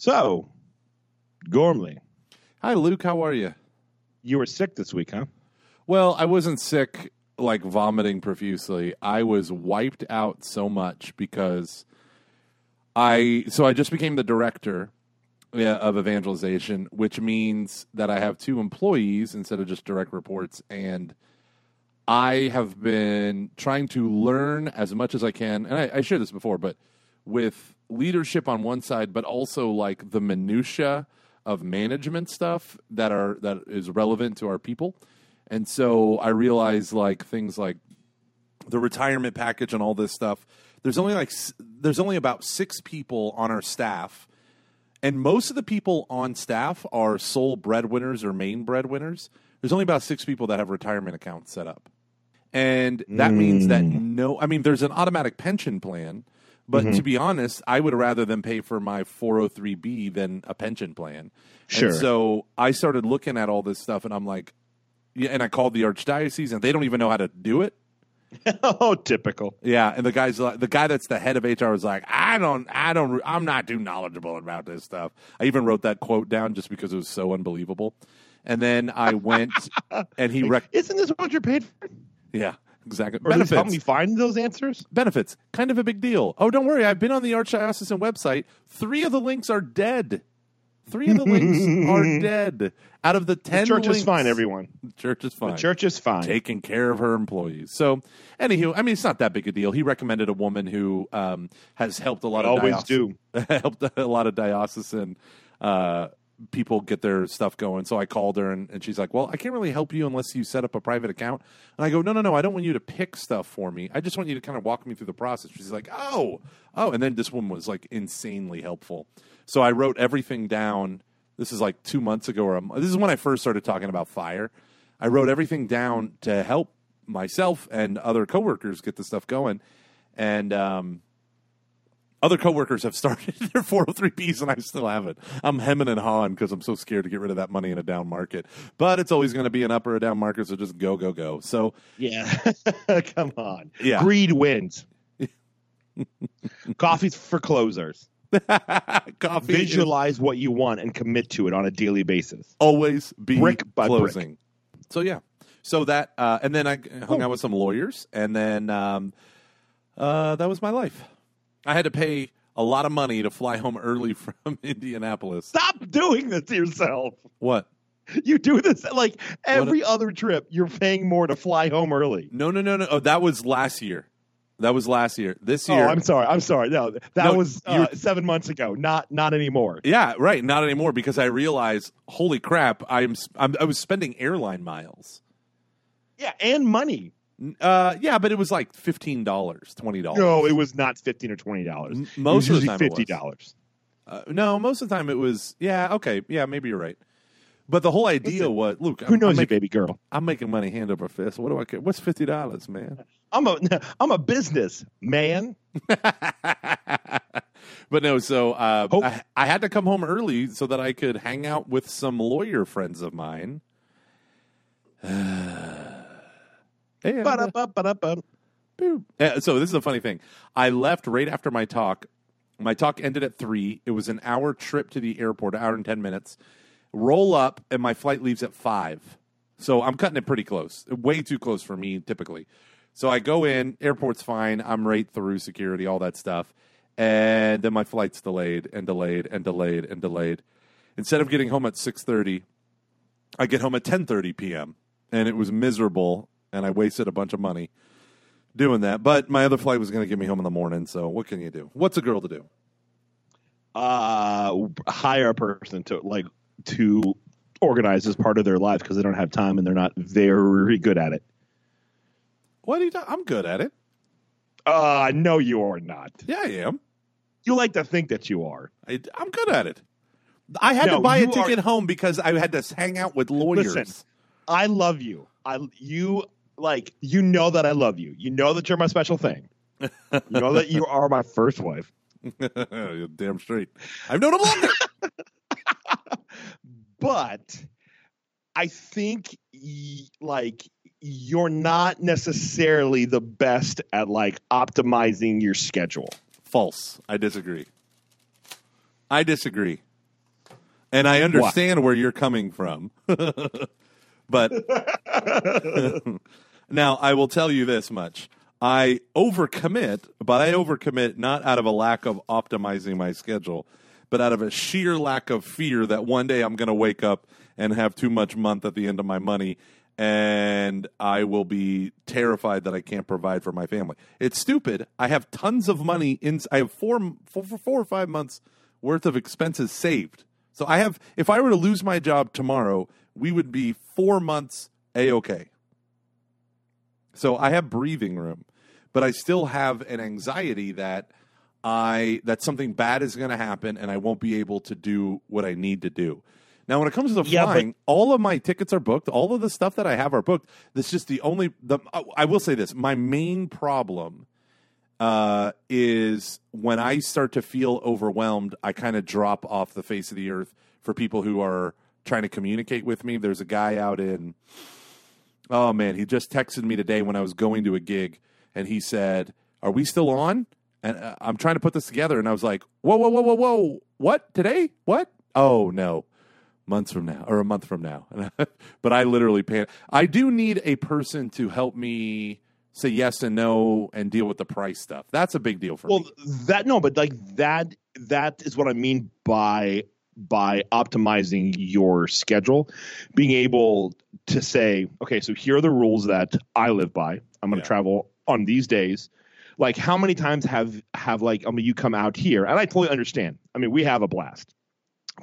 So, Gormley, Hi, Luke. How are you? you were sick this week, huh? Well, I wasn't sick, like vomiting profusely. I was wiped out so much because I. So I just became the director yeah, of evangelization, which means that I have two employees instead of just direct reports. And I have been trying to learn as much as I can. And I, I shared this before, but with leadership on one side, but also like the minutia of management stuff that are that is relevant to our people. And so I realized like things like the retirement package and all this stuff. There's only like there's only about six people on our staff, and most of the people on staff are sole breadwinners or main breadwinners. There's only about six people that have retirement accounts set up, and that means that hmm. no, I mean, there's an automatic pension plan. But mm-hmm. to be honest, I would rather them pay for my 403b than a pension plan. Sure. And so I started looking at all this stuff, and I'm like, yeah, and I called the archdiocese, and they don't even know how to do it. oh, typical. Yeah, and the guy's like, the guy that's the head of HR was like, I don't, I don't, I'm not too knowledgeable about this stuff. I even wrote that quote down just because it was so unbelievable. And then I went, and he rec- Isn't this what you're paid for? yeah, exactly. Or least help me find those answers? benefits, kind of a big deal. Oh, don't worry, I've been on the archdiocesan website. Three of the links are dead. Three of the links are dead. Out of the ten, Church is fine, everyone. Church is fine. The church is fine. taking care of her employees. So, anywho, I mean, it's not that big a deal. He recommended a woman who um, has helped a lot of Always diocese- do. helped a lot of diocesan uh, people get their stuff going. So I called her and, and she's like, "Well, I can't really help you unless you set up a private account." And I go, "No, no, no. I don't want you to pick stuff for me. I just want you to kind of walk me through the process." She's like, "Oh, oh." And then this woman was like insanely helpful. So I wrote everything down. This is like two months ago, or a, this is when I first started talking about fire. I wrote everything down to help myself and other coworkers get the stuff going, and um, other coworkers have started their 403bs and I still haven't. I'm hemming and hawing because I'm so scared to get rid of that money in a down market. But it's always going to be an up or a down market, so just go, go, go. So Yeah. Come on. Yeah. Greed wins. Coffee's for closers. coffee is Visualize what you want and commit to it on a daily basis. always be Brick by brick. closing. So yeah, so that uh, and then I hung out with some lawyers, and then um, uh, that was my life. I had to pay a lot of money to fly home early from Indianapolis. Stop doing this to yourself. What? You do this like every other trip. You're paying more to fly home early. No, no, no, no. Oh, that was last year. That was last year. This year. Oh, I'm sorry. I'm sorry. No, that No, was uh, seven months ago. Not not anymore. Yeah, right. Not anymore because I realized, holy crap, I'm, I'm I was spending airline miles. Yeah, and money. Uh, yeah, but it was like fifteen dollars, twenty dollars. No, it was not fifteen or twenty dollars. Most of the time it was. fifty dollars. Uh, no, most of the time it was. Yeah, okay, yeah, maybe you're right. But the whole idea was, Luke, Who I'm, knows I'm, you, baby girl? I'm making money hand over fist. What do I care? What's fifty dollars, man? I'm a I'm a business man. but no, so uh, I, I had to come home early so that I could hang out with some lawyer friends of mine. and, uh, Ba-da-ba-ba-da-ba. Boop. So this is a funny thing. I left right after my talk. My talk ended at three. It was an hour trip to the airport, an hour and ten minutes. Roll up, and my flight leaves at five. So I'm cutting it pretty close, way too close for me typically. So I go in, airport's fine. I'm right through security, all that stuff, and then my flight's delayed and delayed and delayed and delayed. Instead of getting home at six thirty, I get home at ten thirty p.m. and it was miserable, and I wasted a bunch of money doing that. But my other flight was going to get me home in the morning. So what can you do? What's a girl to do? Uh, hire a person to like to organize as part of their life because they don't have time and they're not very good at it. What are you? Ta- I'm good at it. Uh, no, you are not. Yeah, I am. You like to think that you are. I, am good at it. I had to buy a you are- ticket home because I had to hang out with lawyers. Listen. I love you. I you like you know that I love you. You know that you're my special thing. You know that you are my first wife. You're damn straight. I've known him longer. But I think like you're not necessarily the best at like optimizing your schedule. False. I disagree. I disagree. and I understand where you're coming from. but now I will tell you this much. I overcommit, but I overcommit not out of a lack of optimizing my schedule, but out of a sheer lack of fear that one day I'm going to wake up and have too much month at the end of my money and I will be terrified that I can't provide for my family. It's stupid. I have tons of money in I have four, four, four or 5 months worth of expenses saved. So I have if I were to lose my job tomorrow, we would be 4 months a okay. So I have breathing room, but I still have an anxiety that I that something bad is going to happen and I won't be able to do what I need to do. Now, when it comes to the Yeah, flying, all of my tickets are booked. All of the stuff that I have are booked. That's just the only. The I will say this: my main problem uh, is when I start to feel overwhelmed. I kind of drop off the face of the earth for people who are trying to communicate with me. There's a guy out in. Oh man, he just texted me today when I was going to a gig, and he said, "Are we still on?" And uh, I'm trying to put this together, and I was like, "Whoa, whoa, whoa, whoa, whoa! What today? What? Oh no, months from now or a month from now." but I literally pan. I do need a person to help me say yes and no and deal with the price stuff. That's a big deal for Well, me. Well, that no, but like that that is what I mean by by optimizing your schedule, being able to say, okay, so here are the rules that I live by. I'm going to Yeah. travel on these days. Like how many times have have like I mean you come out here and I totally understand. I mean we have a blast,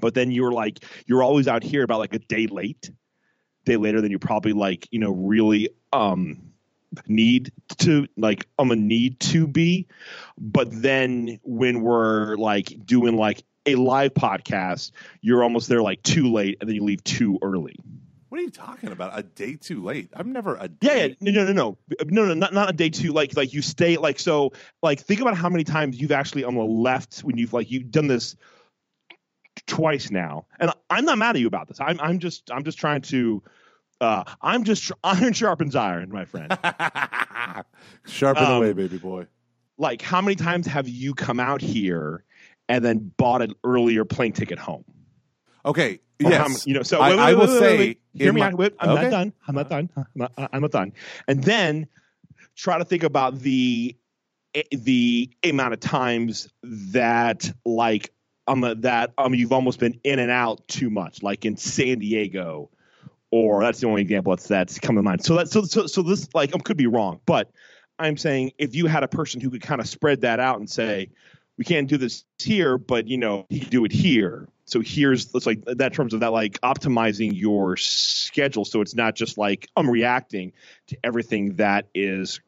but then you're like you're always out here about like a day late, day later than you probably like you know really um need to like I'm a need to be but then when we're like doing like a live podcast you're almost there like too late and then you leave too early What are you talking about? A day too late? I'm never a day. yeah no no no no no no not, not a day too. like like you stay like so like think about how many times you've actually on the left when you've like you've done this twice now and i'm not mad at you about this i'm i'm just i'm just trying to uh i'm just iron sharpens iron my friend Sharpen Um, away, baby boy. like how many times have you come out here and then bought an earlier plane ticket home? Okay. Or Yes. you know. So I- wait, wait, I will wait, say hear me my- out. I'm Okay. not done. I'm not done. I'm not, I'm not done. And then try to think about the the amount of times that like um that um you've almost been in and out too much, like in San Diego, or that's the only example that's that's coming to mind. So that so so so this like I could be wrong, but I'm saying if you had a person who could kind of spread that out and say, we can't do this here, but you know, he could do it here. So here's let's like that in terms of that like optimizing your schedule so it's not just like I'm reacting to everything that is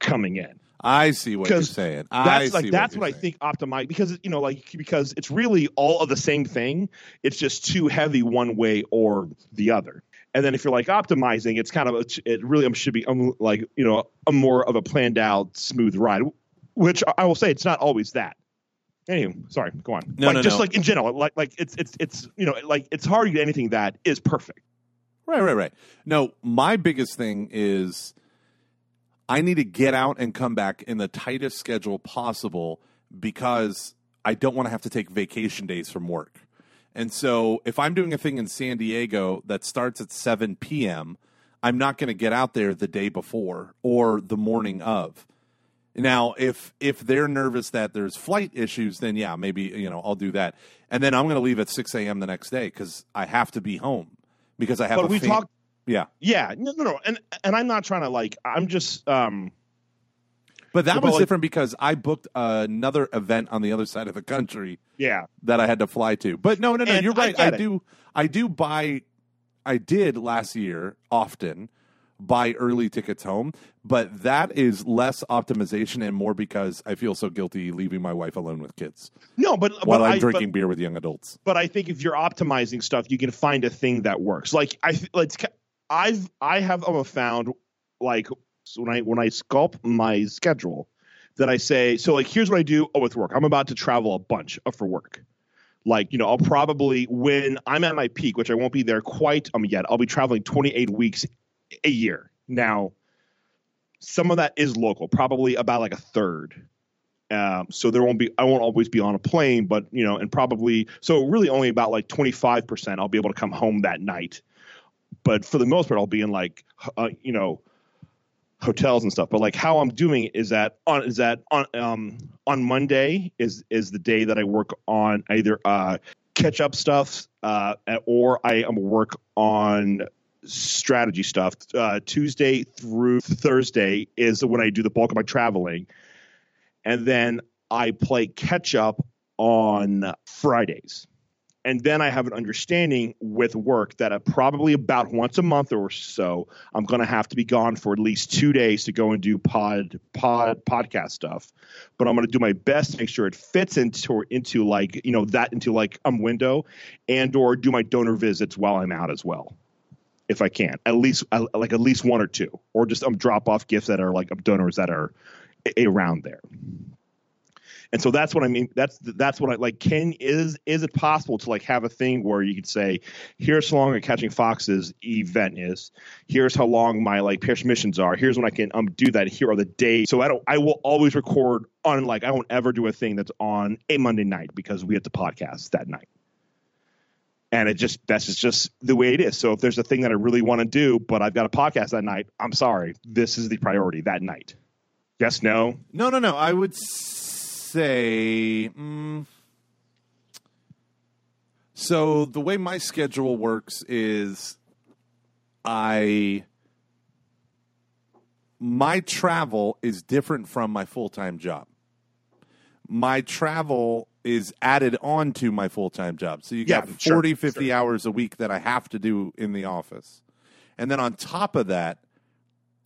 coming in. I see what you're saying. I That's see like that's what I think optimize because you know like because it's really all of the same thing. It's just too heavy one way or the other. And then if you're like optimizing, it's kind of it really um, should be um, like you know a more of a planned out smooth ride. Which I will say it's not always that. Anyway, sorry, go on. No, like no, just no. like in general, like like it's it's it's you know like it's hard to get anything that is perfect. Right, right, right. No, my biggest thing is I need to get out and come back in the tightest schedule possible because I don't want to have to take vacation days from work. And so if I'm doing a thing in San Diego that starts at 7 p.m., I'm not going to get out there the day before or the morning of. Now, if if they're nervous that there's flight issues, then yeah, maybe you know I'll do that, and then I'm going to leave at 6 a.m. the next day because I have to be home because I have. But a we fam- talked yeah, Yeah, no, no, no, and and I'm not trying to like. I'm just um but that But, was like- different because I booked another event on the other side of the country yeah. that I had to fly to. But no, no, no, And you're right. I, it. do, I do buy, I did last year often buy early tickets home, but that is less optimization and more because I feel so guilty leaving my wife alone with kids No, but while but I'm I, drinking beer with young adults. But, but I think if you're optimizing stuff, you can find a thing that works. Like I, like I've I have um, found like so when I when I sculpt my schedule that I say so like here's what I do oh with work I'm about to travel a bunch uh, for work. Like you know I'll probably when I'm at my peak, which I won't be there quite um yet. I'll be traveling 28 weeks a year. Now, some of that is local, probably about like a third Um, so there won't be I won't always be on a plane, but you know, and probably so really only about like 25 percent I'll be able to come home that night. But for the most part, I'll be in like uh, you know hotels and stuff. But like how I'm doing it is that on is that on um on Monday is is the day that I work on either uh catch up stuff uh or I am work on strategy stuff. Uh, Tuesday through Thursday is when I do the bulk of my traveling, and then I play catch up on Fridays. And then I have an understanding with work that uh, probably about once a month or so, I'm going to have to be gone for at least two days to go and do pod pod podcast stuff. But I'm going to do my best to make sure it fits into into like you know that into like a window, and or do my donor visits while I'm out as well if I can, at least uh, like at least one or two, or just um, drop off gifts that are like donors that are around there. And so that's what I mean. That's that's what I like. Can is is it possible to like have a thing where you could say, here's how long a Catching Foxes event is. Here's how long my like parish missions are. Here's when I can um do that. Here are the days. So I don't. I will always record on like I won't ever do a thing that's on a Monday night because we have the podcast that night and it just that's just, the way it is. So if there's a thing that I really want to do, but I've got a podcast that night, I'm sorry, this is the priority that night. Yes, no, No, no, no. I would say. Mm, so the way my schedule works is I. My travel is different from my full time job. My travel is added on to my full time job. So you Yeah, got sure, 40, 50 sure. hours a week that I have to do in the office. And then on top of that,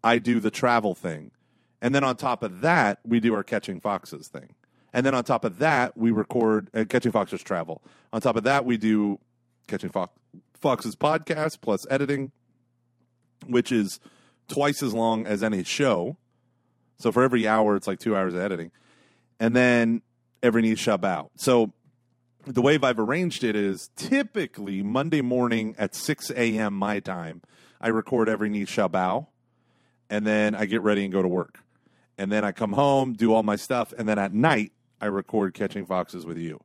I do the travel thing. And then on top of that, we do our Catching Foxes thing. And then on top of that, we record uh, Catching Foxes travel. On top of that, we do Catching Fox, Foxes podcast plus editing, which is twice as long as any show. So for every hour, it's like two hours of editing. And then every Knee Shall Bow. So the way I've arranged it is typically Monday morning at 6 a.m. my time, I record every Knee Shall Bow, and then I get ready and go to work. And then I come home, do all my stuff, and then at night I record Catching Foxes with you.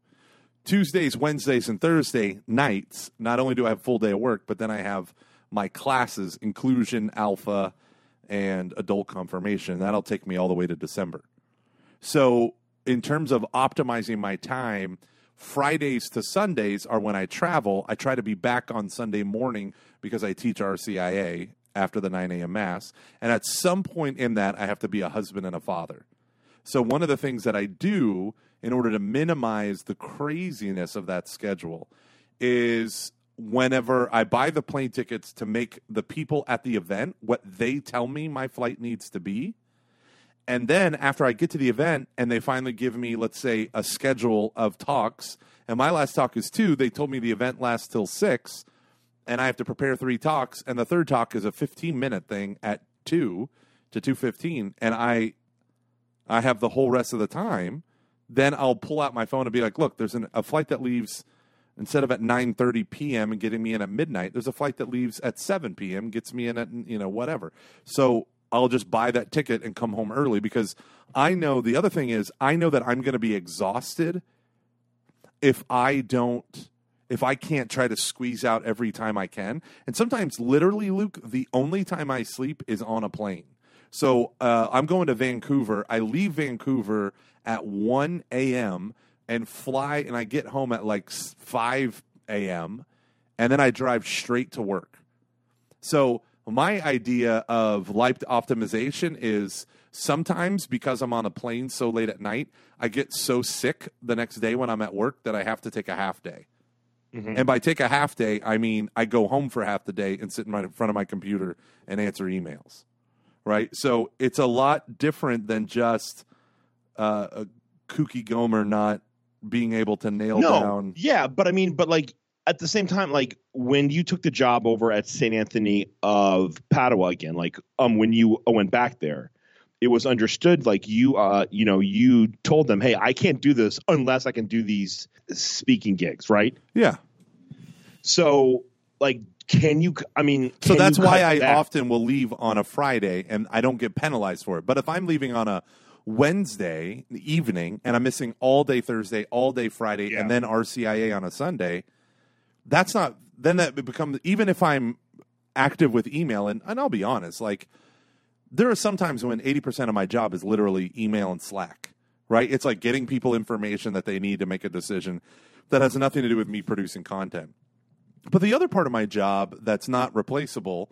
Tuesdays, Wednesdays, and Thursday nights, not only do I have full day of work, but then I have my classes, inclusion, alpha, and adult confirmation. That'll take me all the way to December. So, in terms of optimizing my time, Fridays to Sundays are when I travel. I try to be back on Sunday morning because I teach RCIA after the 9 a.m. Mass. And at some point in that, I have to be a husband and a father. So, one of the things that I do in order to minimize the craziness of that schedule is whenever I buy the plane tickets to make the people at the event what they tell me my flight needs to be. And then after I get to the event and they finally give me, let's say, a schedule of talks, and my last talk is two, they told me the event lasts till six, and I have to prepare three talks, and the third talk is a 15 minute thing at two to 215, and I I have the whole rest of the time, then I'll pull out my phone and be like, look, there's an, a flight that leaves instead of at 9:30 p.m. and getting me in at midnight, there's a flight that leaves at 7 p.m. gets me in at you know whatever. So I'll just buy that ticket and come home early because I know the other thing is I know that I'm going to be exhausted if I don't if I can't try to squeeze out every time I can. And sometimes literally Luke, the only time I sleep is on a plane. So uh, I'm going to Vancouver. I leave Vancouver at 1 a.m. and fly, and I get home at like 5 a.m. and then I drive straight to work. So my idea of life optimization is sometimes because I'm on a plane so late at night, I get so sick the next day when I'm at work that I have to take a half day. And by take a half day, I mean I go home for half the day and sit in, my, in front of my computer and answer emails. Right? So it's a lot different than just uh, a kooky Gomer not being able to nail no, down. yeah, but I mean, but like at the same time, like when you took the job over at St. Anthony of Padua again, like um when you went back there, it was understood like you uh you know you told them, hey, I can't do this unless I can do these speaking gigs, right? Yeah. So like, can you? I mean, So that's why I often will leave on a Friday and I don't get penalized for it. But if I'm leaving on a Wednesday evening and I'm missing all day Thursday, all day Friday, Yeah. and then RCIA on a Sunday, that's not then that becomes even if I'm active with email and, and I'll be honest, like there are some times when 80% of my job is literally email and Slack, right? It's like getting people information that they need to make a decision that has nothing to do with me producing content. But the other part of my job that's not replaceable,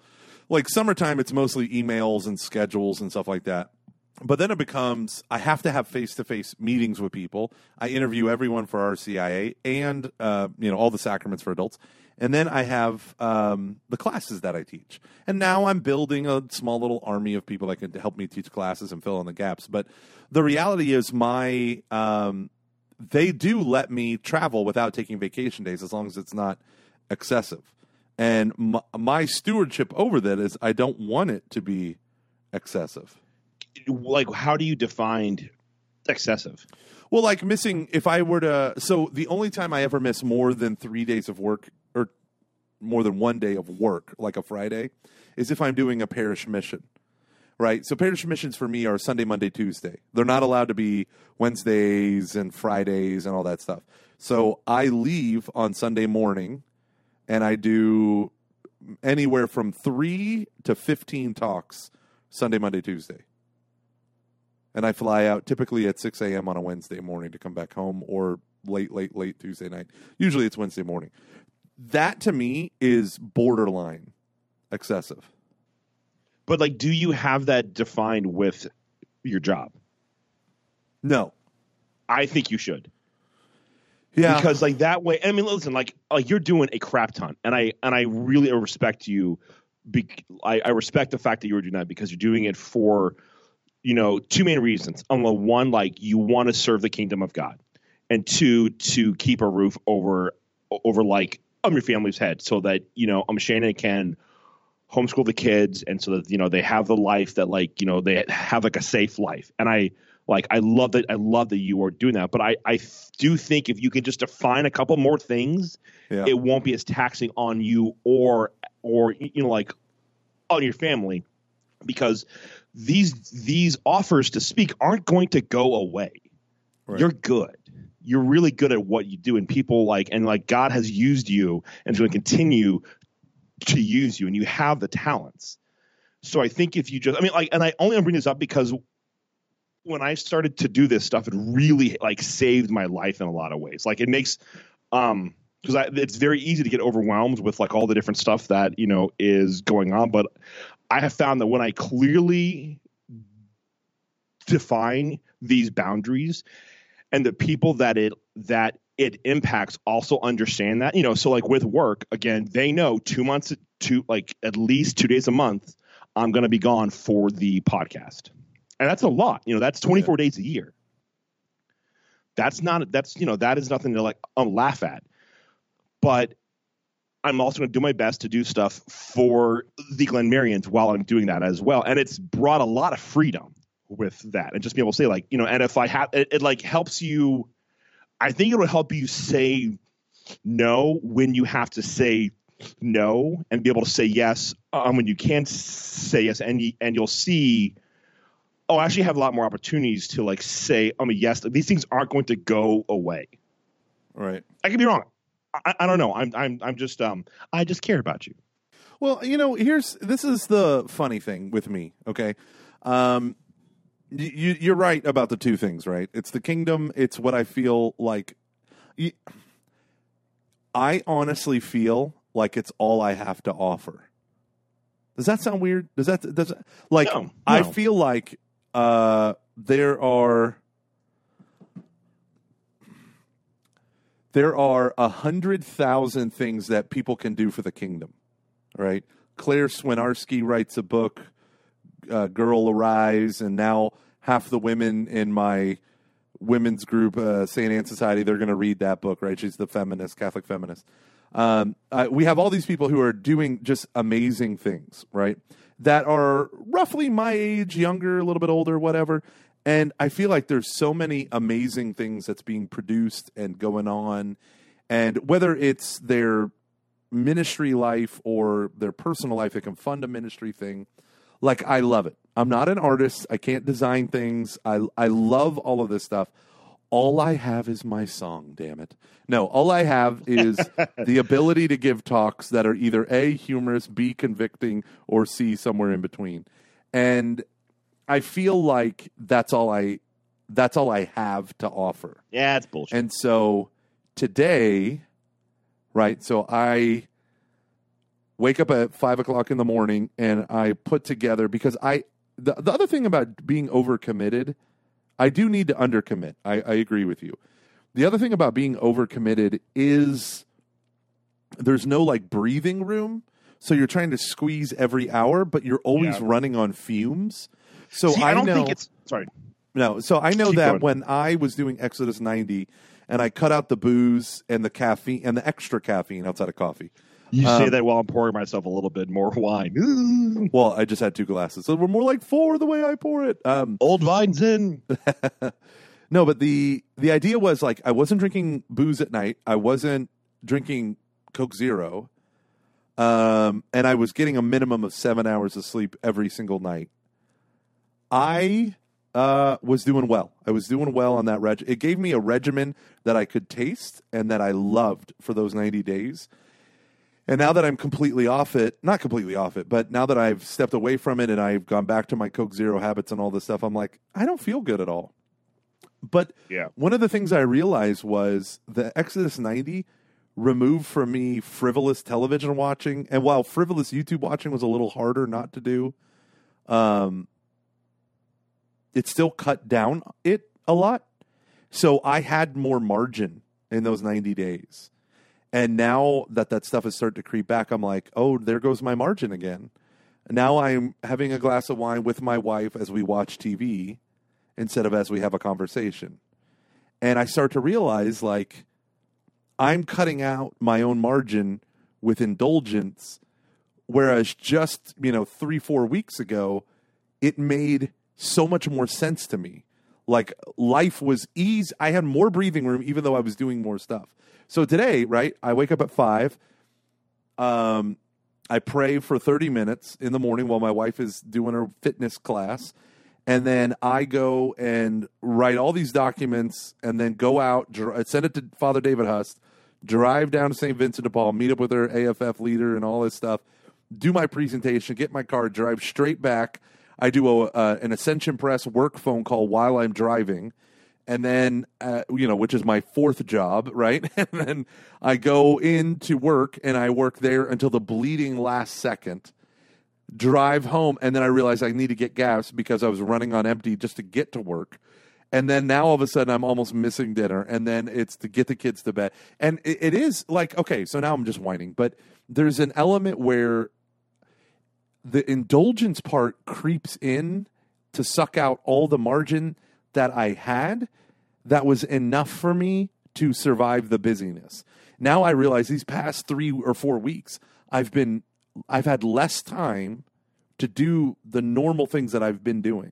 like summertime, it's mostly emails and schedules and stuff like that. But then it becomes I have to have face to face meetings with people. I interview everyone for RCIA and uh, you know all the sacraments for adults, and then I have um, the classes that I teach. And now I'm building a small little army of people that can help me teach classes and fill in the gaps. But the reality is, my um, they do let me travel without taking vacation days as long as it's not excessive. And my, my stewardship over that is I don't want it to be excessive. Like, how do you define excessive? Well, like missing, if I were to, so the only time I ever miss more than three days of work or more than one day of work, like a Friday, is if I'm doing a parish mission, right? So parish missions for me are Sunday, Monday, Tuesday. They're not allowed to be Wednesdays and Fridays and all that stuff. So I leave on Sunday morning and I do anywhere from three to 15 talks Sunday, Monday, Tuesday and I fly out typically at 6 a.m. on a Wednesday morning to come back home or late, late, late Tuesday night. Usually it's Wednesday morning. That to me is borderline excessive. But like, do you have that defined with your job? No. I think you should. Yeah. because like that way i mean listen like like you're doing a crap ton and i and i really respect you be, I, I respect the fact that you're doing that because you're doing it for you know two main reasons. One like you want to serve the kingdom of god. And two to keep a roof over over like on your family's head so that you know um Shannon can homeschool the kids and so that you know they have the life that like you know they have like a safe life. And i like I love that I love that you are doing that, but I I do think if you can just define a couple more things, yeah. it won't be as taxing on you or or you know like on your family. Because these these offers to speak aren't going to go away. Right. You're good. You're really good at what you do, and people like and like God has used you and is going to continue to use you, and you have the talents. So I think if you just, I mean, like, and I only bring this up because when I started to do this stuff, it really like saved my life in a lot of ways. Like it makes, um, because it's very easy to get overwhelmed with like all the different stuff that you know is going on. But I have found that when I clearly define these boundaries, and the people that it that it impacts also understand that, you know, so like with work, again, they know two months to like at least two days a month, I'm going to be gone for the podcast and that's a lot. You know, that's 24 yeah. days a year. That's not. That's you know that is nothing to like um, laugh at. But I'm also going to do my best to do stuff for the Glenmarians while I'm doing that as well, and it's brought a lot of freedom with that, and just be able to say like you know, and if I have it, it like helps you. I think it will help you say no when you have to say no, and be able to say yes um, when you can't say yes, and you, and you'll see oh, I actually have a lot more opportunities to like say, I mean, yes, these things aren't going to go away. Right. I could be wrong. I, I don't know. I'm, I'm, I'm just, um, I just care about you. Well, you know, here's this is the funny thing with me. Okay, um, you, you're right about the two things. Right? It's the kingdom. It's what I feel like. I honestly feel like it's all I have to offer. Does that sound weird? Does that does that, like no, no. I feel like uh, there are there are a hundred thousand things that people can do for the kingdom, right? Claire Swinarski writes a book, uh, "Girl Arise," and now half the women in my women's group, uh, Saint Anne Society, they're going to read that book, right? She's the feminist, Catholic feminist. Um, we have all these people who are doing just amazing things, right? That are roughly my age, younger, a little bit older, whatever. And I feel like there's so many amazing things that's being produced and going on. And whether it's their ministry life or their personal life, they can fund a ministry thing. Like I love it. I'm not an artist. I can't design things. I I love all of this stuff. All I have is my song, damn it. No, all I have is the ability to give talks that are either A humorous, B convicting, or C somewhere in between. And I feel like that's all I that's all I have to offer. Yeah, it's bullshit. And so today, right? So I wake up at five o'clock in the morning and I put together because I the, the other thing about being overcommitted, I do need to undercommit. I, I agree with you. The other thing about being overcommitted is there's no like breathing room. So you're trying to squeeze every hour, but you're always Yeah. running on fumes. So See, I, I don't know, think it's sorry. no, so I know Keep that going. when I was doing Exodus 90 and I cut out the booze and the caffeine and the extra caffeine outside of coffee. You say Um, that while I'm pouring myself a little bit more wine. Well, I just had two glasses. So we're more like four the way I pour it. Um, Old vine's in. no, but the the idea was like I wasn't drinking booze at night. I wasn't drinking Coke Zero. Um, and I was getting a minimum of seven hours of sleep every single night. I uh, was doing well. I was doing well on that reg. It gave me a regimen that I could taste and that I loved for those 90 days. And now that I'm completely off it, not completely off it, but now that I've stepped away from it and I've gone back to my Coke Zero habits and all this stuff, I'm like, I don't feel good at all. But Yeah. one of the things I realized was the Exodus 90 removed from me frivolous television watching. And while frivolous YouTube watching was a little harder not to do, um, it still cut down it a lot. So I had more margin in those 90 days. And now that that stuff has started to creep back, I'm like, oh, there goes my margin again. Now I'm having a glass of wine with my wife as we watch TV instead of as we have a conversation. And I start to realize like I'm cutting out my own margin with indulgence, whereas just, you know, three, four weeks ago, it made so much more sense to me. Like life was ease. I had more breathing room, even though I was doing more stuff. So today, right, I wake up at five. Um, I pray for 30 minutes in the morning while my wife is doing her fitness class. And then I go and write all these documents and then go out, send it to Father David Hust, drive down to St. Vincent de Paul, meet up with our AFF leader and all this stuff, do my presentation, get my car, drive straight back. I do a, uh, an Ascension Press work phone call while I'm driving. And then uh, you know which is my fourth job right? And then i go into work and i work there until the bleeding last second drive home and then i realize i need to get gas because i was running on empty just to get to work. And then now all of a sudden i'm almost missing dinner and then it's to get the kids to bed. And it, it is like okay so now i'm just whining but there's an element where the indulgence part creeps in to suck out all the margin that I had that was enough for me to survive the busyness. Now I realize these past 3 or 4 weeks I've been I've had less time to do the normal things that I've been doing.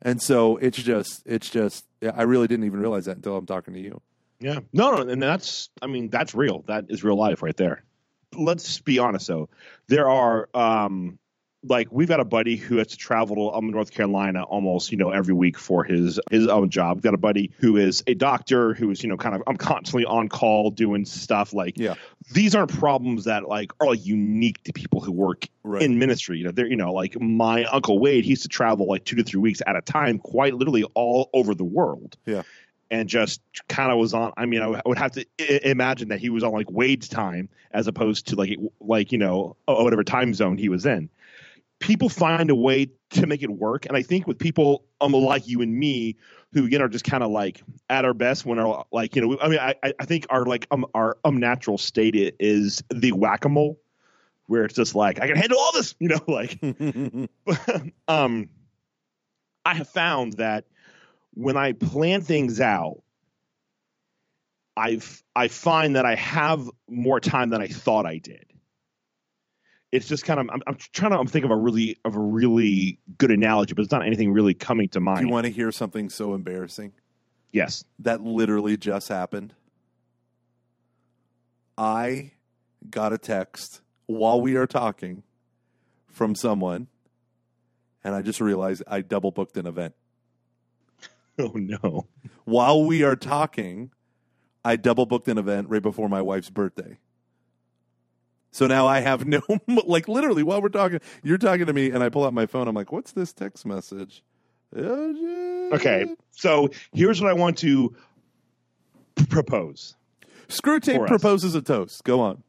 And so it's just it's just I really didn't even realize that until I'm talking to you. Yeah. No, no, and that's I mean, that's real. That is real life right there. Let's be honest though. There are um like we've got a buddy who has to travel to um, North Carolina almost, you know, every week for his his own job. We've got a buddy who is a doctor who is, you know, kind of I'm constantly on call doing stuff like Yeah. these aren't problems that like are like unique to people who work Right. in ministry. You know, they're you know, like my uncle Wade, he used to travel like two to three weeks at a time, quite literally all over the world Yeah. and just kind of was on. I mean, I would- have to I- imagine that he was on like Wade's time as opposed to like like you know whatever time zone he was in. People find a way to make it work, and I think with people um, like you and me who know are just kind of like at our best when are like you know I mean I I- think our like um our um natural state is the whack a mole where it's just like I can handle all this you know like um, I have found that when I plan things out, I've I find that I have more time than I thought I did. It's just kind of I'm, I'm trying to I'm thinking of a really of a really good analogy, but it's not anything really coming to Do mind. you want to hear something so embarrassing? yes. that literally just happened. I got a text while we are talking from someone and I just realized I double booked an event. Oh no. While we are talking, I double booked an event right before my wife's birthday. So now I have no, like literally while we're talking, you're talking to me, and I pull out my phone. I'm like, what's this text message? Okay, so here's what I want to propose. Screwtape proposes a toast. Go on.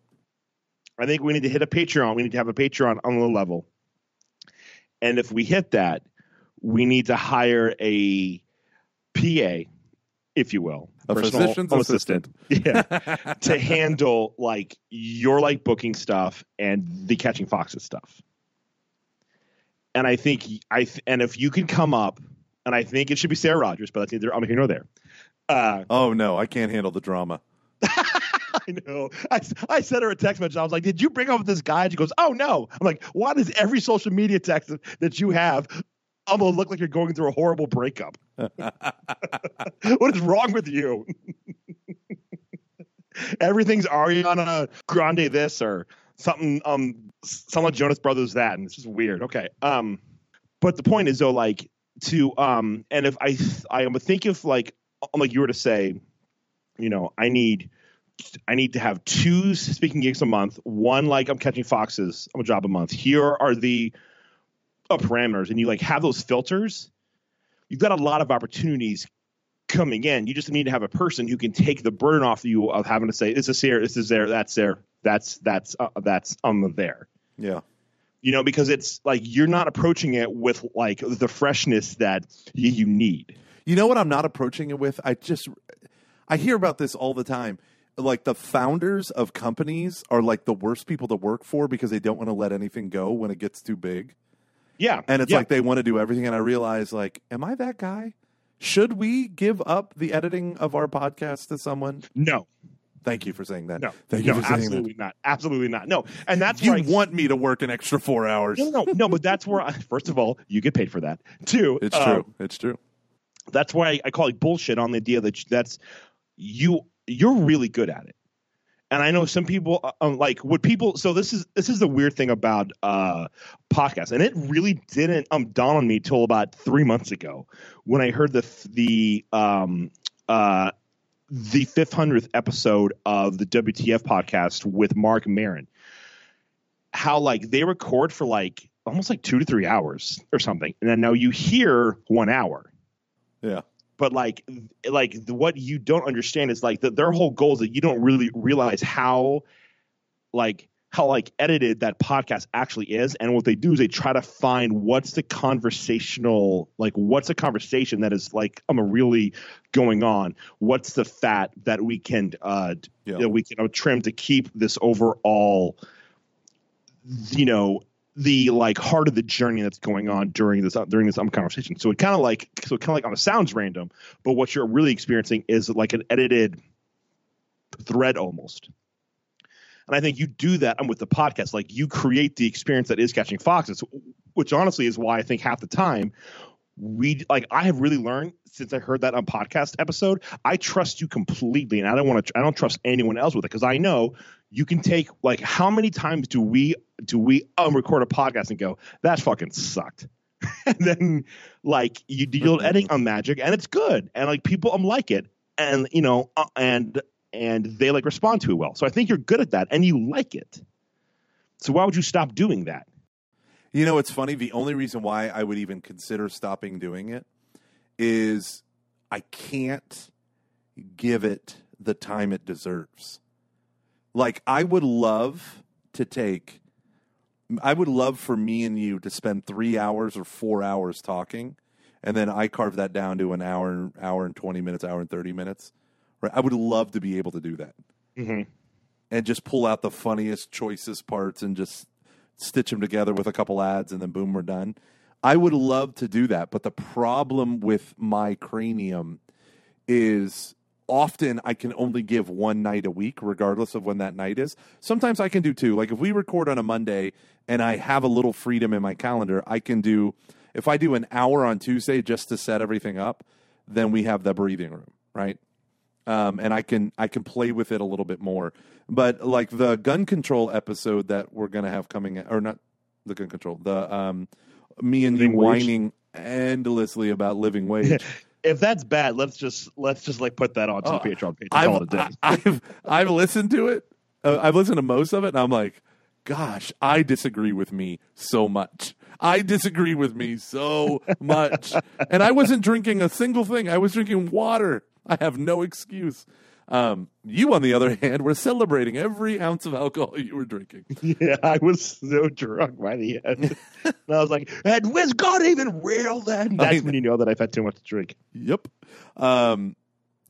I think we need to hit a Patreon. We need to have a Patreon on the level. And if we hit that, we need to hire a PA, if you will, A personal physician's assistant. yeah, to handle like your like booking stuff and the catching foxes stuff. And I think I th- and if you can come up, and I think it should be Sarah Rogers, but that's neither I'm here nor there. Uh, Oh no, I can't handle the drama. I know. I, I sent her a text message. I was like, "Did you bring up this guy?" And she goes, "Oh no." I'm like, "Why does every social media text that you have almost look like you're going through a horrible breakup? what is wrong with you?" Everything's Ariana Grande this or something. Um, some of Jonas Brothers that, and it's just weird. Okay. Um, but the point is though, like to um, and if I I am think if like like you were to say, you know, I need I need to have two speaking gigs a month. One like I'm catching foxes I'm a job a month. Here are the uh, parameters, and you like have those filters. You've got a lot of opportunities coming in. You just need to have a person who can take the burden off you of having to say this is here, this is there, that's there, that's that's uh, that's um there. Yeah. You know, because it's like you're not approaching it with like the freshness that you, you need. You know what I'm not approaching it with? I just I hear about this all the time. Like the founders of companies are like the worst people to work for because they don't want to let anything go when it gets too big. Yeah, And it's yeah. like they want to do everything and I realize like am I that guy? Should we give up the editing of our podcast to someone? no, Thank you for saying that. no, Thank no, you for saying absolutely not, absolutely not. No, and that's that. You where I- want me to work an extra 4 hours. No, no, no, but that's where, I, first of all, you get paid for that. Two, It's uh, true. It's true. That's why I, I call it bullshit on the idea that that's you. You're really good at it, and I know some people uh, um, like what people. So this is this is the weird thing about uh podcasts, and it really didn't um dawn on me till about three months ago when I heard the the um uh the fifth hundredth episode of the WTF podcast with Marc Maron. How like they record for like almost like two to three hours or something, and then now you hear one hour Yeah. But like like the, what you don't understand is like that their whole goal is that you don't really realize how like how like edited that podcast actually is and what they do is they try to find what's the conversational like what's a conversation that is like i'm um, really going on what's the fat that we can uh Yeah. that we can uh, trim to keep this overall you know the like heart of the journey that's going on during this during this um, conversation. So it kind of like so kind of like on it sounds random, but what you're really experiencing is like an edited thread almost. And I think you do that um, with the podcast. Like you create the experience that is catching foxes, which honestly is why I think half the time we like I have really learned since I heard that on podcast episode. I trust you completely, and I don't want to. I don't trust anyone else with it because I know you can take like how many times do we do we um record a podcast and go that fucking sucked, and then like you your editing on Magic and it's good, and like people um like it, and you know uh, and and they like respond to it well. So I think you're good at that, and you like it. So why would you stop doing that? You know, it's funny. The only reason why I would even consider stopping doing it is I can't give it the time it deserves. Like, I would love to take, I would love for me and you to spend three hours or four hours talking, and then I carve that down to an hour, hour and 20 minutes, hour and 30 minutes. Right? I would love to be able to do that Mm-hmm. and just pull out the funniest, choicest parts and just stitch them together with a couple ads and then boom, we're done. I would love to do that, but the problem with my cranium is often I can only give one night a week, regardless of when that night is. Sometimes I can do two. Like if we record on a Monday and I have a little freedom in my calendar, I can do, if I do an hour on Tuesday just to set everything up, then we have the breathing room, right? Um, and I can I can play with it a little bit more. But like the gun control episode that we're gonna have coming, or not the gun control, the um, me and you Living wage. whining endlessly about living wage. If that's bad, let's just let's just like put that onto Oh, the Patreon page. and call it I've, a day. I- I've I've listened to it. Uh, I've listened to most of it, and I'm like, gosh, I disagree with me so much. I disagree with me so much, and I wasn't drinking a single thing. I was drinking water. I have no excuse. Um, you, on the other hand, were celebrating every ounce of alcohol you were drinking. Yeah, I was so drunk by the end. and I was like, and was God even real then? That's when you know that I've had too much to drink. Yep. Um,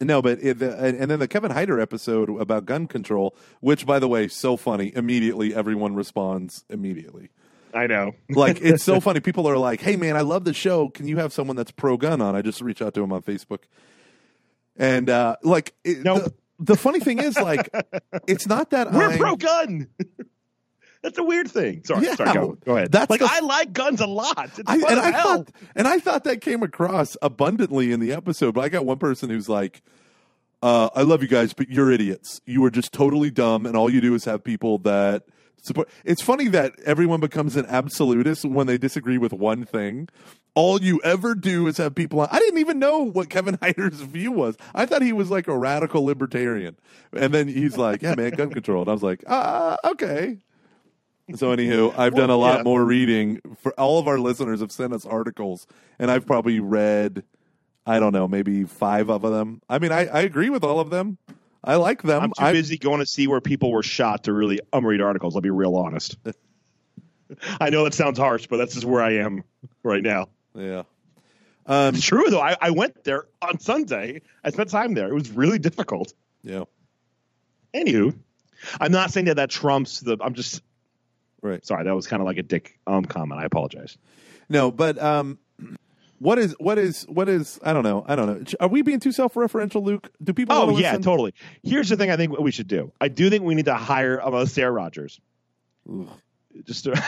no, but it, the, and, and then the Kevin Hyder episode about gun control, which, by the way, so funny. Immediately, everyone responds immediately. I know. Like it's so funny. People are like, "Hey, man, I love the show. Can you have someone that's pro gun on?" I just reach out to him on Facebook, and uh, like, it, Nope. the, the funny thing is, like, it's not that We're I'm- pro gun. That's a weird thing. Sorry, Yeah, sorry, go, go ahead. that's like the- I like guns a lot. It's I, and I hell. thought, and I thought that came across abundantly in the episode. But I got one person who's like, uh, "I love you guys, but you're idiots. You are just totally dumb, and all you do is have people that support." It's funny that everyone becomes an absolutist when they disagree with one thing. All you ever do is have people. On. I didn't even know what Kevin Hyder's view was. I thought he was like a radical libertarian, and then he's like, "Yeah, man, gun control." And I was like, "Ah, okay." So, anywho, I've done a lot yeah. more reading. For all of our listeners have sent us articles, and I've probably read, I don't know, maybe five of them. I mean, I, I agree with all of them. I like them. I'm too I- busy going to see where people were shot to really um, read articles. I'll be real honest. I know that sounds harsh, but that's just where I am right now. yeah. Um, It's true though. I, I went there on Sunday. I spent time there. It was really difficult. yeah. Anywho, I'm not saying that that trumps the. I'm just Right. sorry. That was kind of like a dick um comment. I apologize. No, but um, what is what is what is? I don't know. I don't know. Are we being too self-referential, Luke? Do people? Oh yeah, listen? totally. Here's the thing. I think we should do. I do think we need to hire uh, Sarah Rogers. Just to,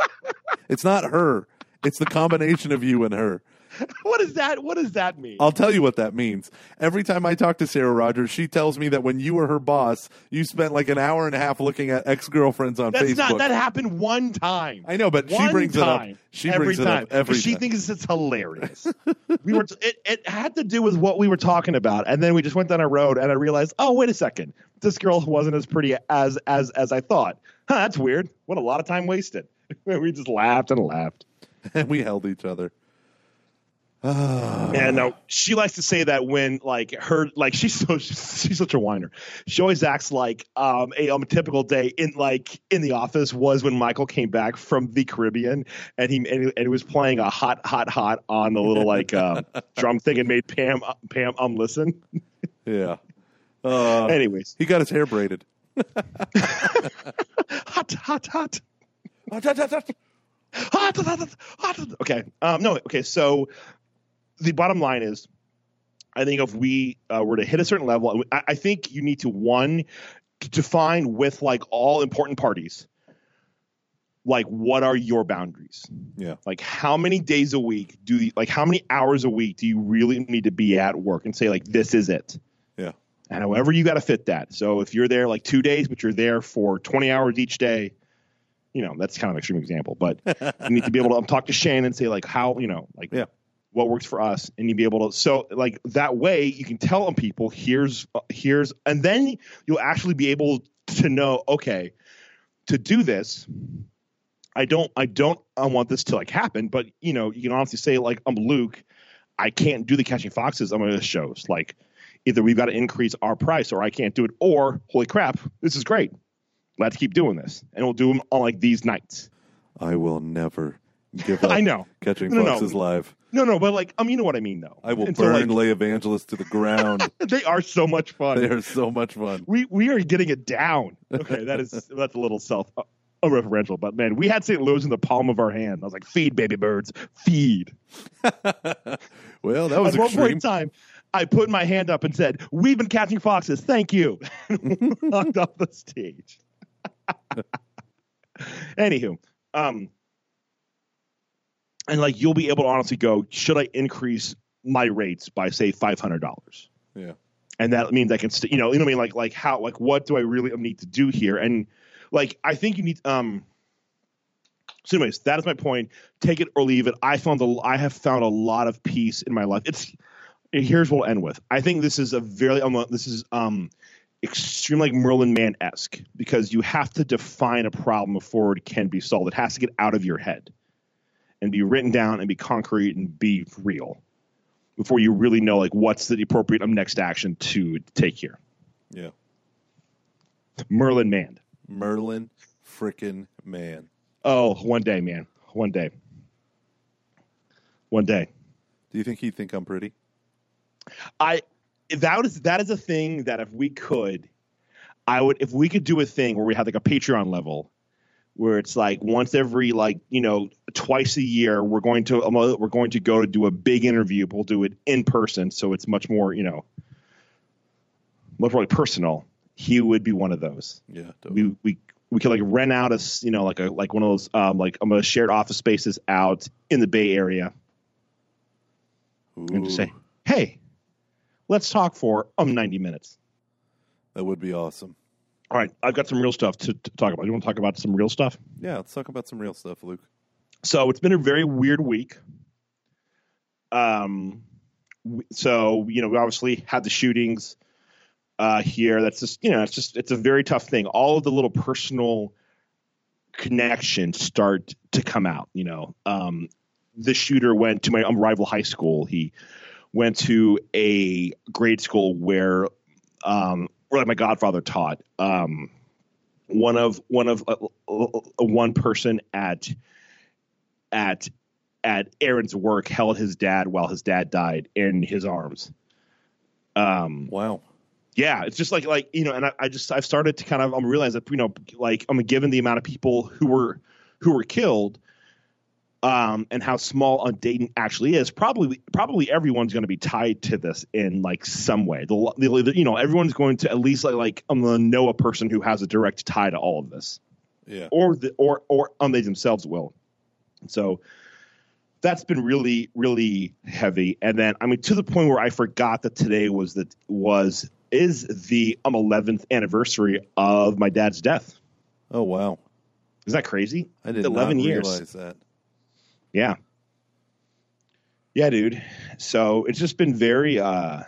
It's not her. It's the combination of you and her. what is that? What does that mean? I'll tell you what that means. Every time I talk to Sarah Rogers, she tells me that when you were her boss, you spent like an hour and a half looking at ex girlfriends on That's Facebook. not. That happened one time. I know, but she One brings it up. She every brings it time. up every she time. thinks it's hilarious. we were. It, it had to do with what we were talking about, and then we just went down a road, and I realized, oh wait a second, this girl wasn't as pretty as as as I thought. Huh, that's weird. What a lot of time wasted. we just laughed and laughed. and we held each other. And no, she likes to say that when like her like she's so she's such a whiner. She always acts like um a, um, a typical day in like in the office was when Michael came back from the Caribbean and he and, he- and he was playing a hot hot hot on the little like uh, drum thing and made Pam Pam um listen. Yeah. Uh, Anyways, he got his hair braided. hot hot hot. Hot, hot, hot, hot, hot. Okay. Um, no. Okay. So the bottom line is, I think if we uh, were to hit a certain level, I, I think you need to one define with like all important parties, like what are your boundaries? Yeah. Like how many days a week do you like how many hours a week do you really need to be at work and say like this is it? Yeah. And however you got to fit that. So if you're there like two days, but you're there for 20 hours each day, you know, that's kind of an extreme example, but you need to be able to um, talk to Shane and say like how, you know, like Yeah. What works for us and you be able to, so like that way you can tell them people here's, here's, and then you'll actually be able to know, okay, to do this, I don't, I don't, I want this to like happen, but you know, you can honestly say like, I'm Luke, I can't do the catching foxes on my shows. Like either we've got to increase our price or I can't do it, or holy crap, this is great. Let's keep doing this. And we'll do them on like these nights. I will never give up I know. catching No, no. foxes live. No, no, but like, um, you know what I mean though. I will And so, burn like, Lay evangelists to the ground. they are so much fun. they are so much fun. we we are getting it down. Okay, that is that's a little self uh, referential, but man, we had St. Louis in the palm of our hand. I was like, feed baby birds, feed. well, that was At one point in time, I put my hand up and said, "We've been catching foxes. Thank you." Walked off the stage. Anywho, um, and like you'll be able to honestly go, should I increase my rates by say five hundred dollars? Yeah. and that means I can, st- you know, you know what I mean, like like how, like what do I really need to do here? And like I think you need, um, So, anyways, that is my point. Take it or leave it. I found a, I have found a lot of peace in my life. It's here's what we'll end with. I think this is a very um, this is um extremely like Merlin Mann esque because you have to define a problem before it can be solved. It has to get out of your head and be written down and be concrete and be real before you really know like what's the appropriate um, next action to take here. Yeah. Merlin Mann. Merlin frickin' man. Oh, one day, man. One day. One day. Do you think he'd think I'm pretty? I that is that is a thing that if we could, I would if we could do a thing where we had like a Patreon level, where it's like once every like you know twice a year we're going to um, we're going to go to do a big interview. But we'll do it in person, so it's much more you know much more like personal. He would be one of those. Yeah, totally. We we we could like rent out a you know like a like one of those um like um, a shared office spaces out in the Bay Area and just say, hey, let's talk for um 90 minutes. that would be awesome. All right, I've got some real stuff to, to talk about. You want to talk about some real stuff? Yeah, let's talk about some real stuff, Luke. So it's been a very weird week. Um, so you know we obviously had the shootings uh, here. That's just you know it's just it's a very tough thing. All of the little personal connections start to come out. You know, um, the shooter went to my um, rival high school. He went to a grade school where um, where like my godfather taught. Um, one of one of uh, uh, uh, one person at at at Aaron's work held his dad while his dad died in his arms. Um, Wow. yeah, it's just like like you know, and I, I just I've started to kind of I'm realize that you know like I'm given the amount of people who were who were killed, um, and how small on Dayton actually is. Probably probably everyone's going to be tied to this in like some way. The, the you know everyone's going to at least like like I'm going to know a person who has a direct tie to all of this Yeah. or the or or um, they themselves will. So that's been really really heavy. And then I mean to the point where I forgot that today was that was is the um 11th anniversary of my dad's death. Oh wow. Is that crazy? I did 11 not years. realize that. Yeah. Yeah, dude. So it's just been very uh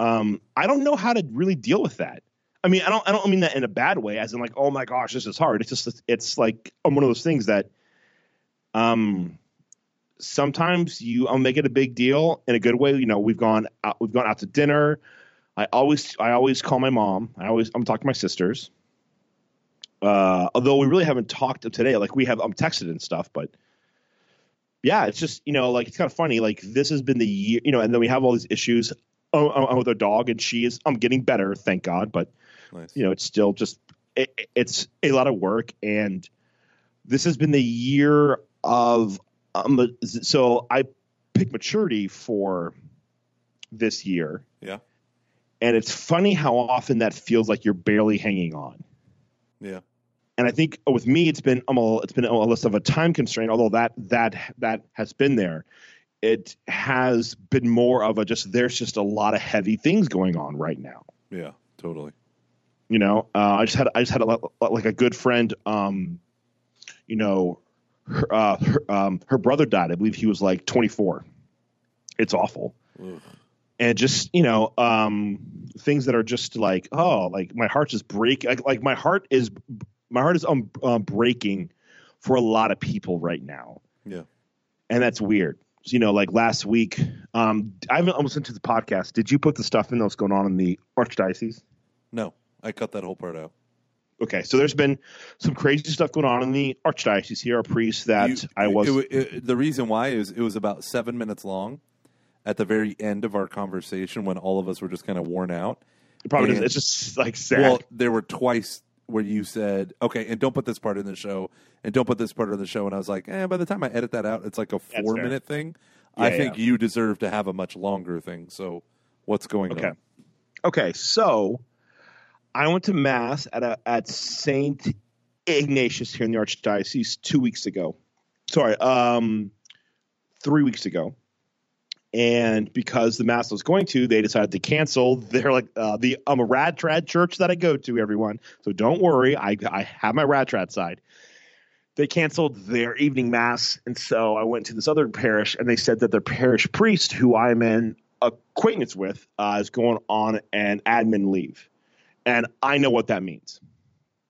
um I don't know how to really deal with that. I mean, I don't I don't mean that in a bad way as in like, oh my gosh, this is hard. It's just it's like um, one of those things that um sometimes you I'll make it a big deal in a good way. You know, we've gone out we've gone out to dinner. I always I always call my mom. I always I'm talking to my sisters. Uh although we really haven't talked today. Like we have I'm texted and stuff, but yeah, it's just you know like it's kind of funny. Like this has been the year, you know, and then we have all these issues uh, with our dog, and she is I'm getting better, thank God, but Nice. you know it's still just it, it's a lot of work, and this has been the year of um, so I picked maturity for this year, Yeah. and it's funny how often that feels like you're barely hanging on Yeah. And I think with me, it's been um, a, it's been a less of a time constraint. Although that that that has been there, it has been more of a just there's just a lot of heavy things going on right now. Yeah. Totally. You know, uh, I just had I just had a, like a good friend. Um, you know, her, uh, her, um, her brother died. I believe he was like 24. It's awful. Ugh. and just you know um things that are just like oh like my heart just break like, like my heart is my heart is um, um breaking for a lot of people right now. Yeah. and that's weird. So, you know like last week um i haven't listened to the podcast. Did you put the stuff in that's going on in the archdiocese? No, I cut that whole part out. okay so there's been some crazy stuff going on in the archdiocese here. A priest that You- i was it it- the reason why is it was about seven minutes long at the very end of our conversation when all of us were just kind of worn out. It probably and- it's just like sad. Well, there were twice where you said, "Okay, and don't put this part in the show, and don't put this part in the show," and I was like, "Eh." By the time I edit that out, it's like a fair. four minute thing. I Yeah, think you deserve to have a much longer thing. So, what's going Okay. on? Okay, so I went to mass at a at Saint Ignatius here in the Archdiocese two weeks ago. Sorry, um, three weeks ago. And because the mass was going to, they decided to cancel. They're like uh, the a rad trad church that I go to. Everyone, so don't worry. I I have my rad trad side. they canceled their evening mass, and so I went to this other parish, and they said that their parish priest, who I'm in acquaintance with, uh, is going on an admin leave, and I know what that means.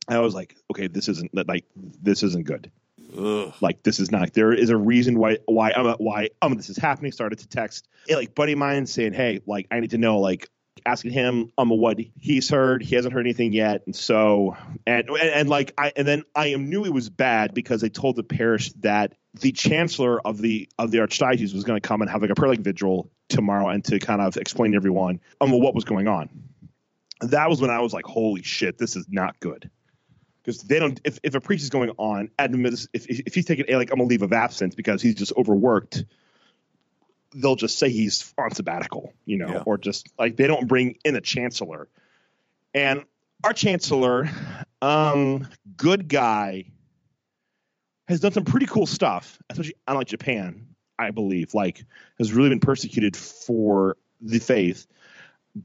I was like, okay, this isn't like this isn't good. Ugh. Like this is not. There is a reason why why um why um this is happening. Started to text like buddy mine saying, hey, like I need to know like asking him um what he's heard. He hasn't heard anything yet, and so and and, and like I and then I knew it was bad because they told the parish that the chancellor of the of the archdiocese was going to come and have like a prayer like vigil tomorrow and to kind of explain to everyone um what was going on. That was when I was like, holy shit, this is not good because they don't. If, if a priest is going on, if if he's taking a like I'm a leave of absence because he's just overworked, they'll just say he's on sabbatical, you know, Yeah. or just like they don't bring in a chancellor. And our chancellor, um, good guy, has done some pretty cool stuff, especially unlike Japan, I believe. Like has really been persecuted for the faith,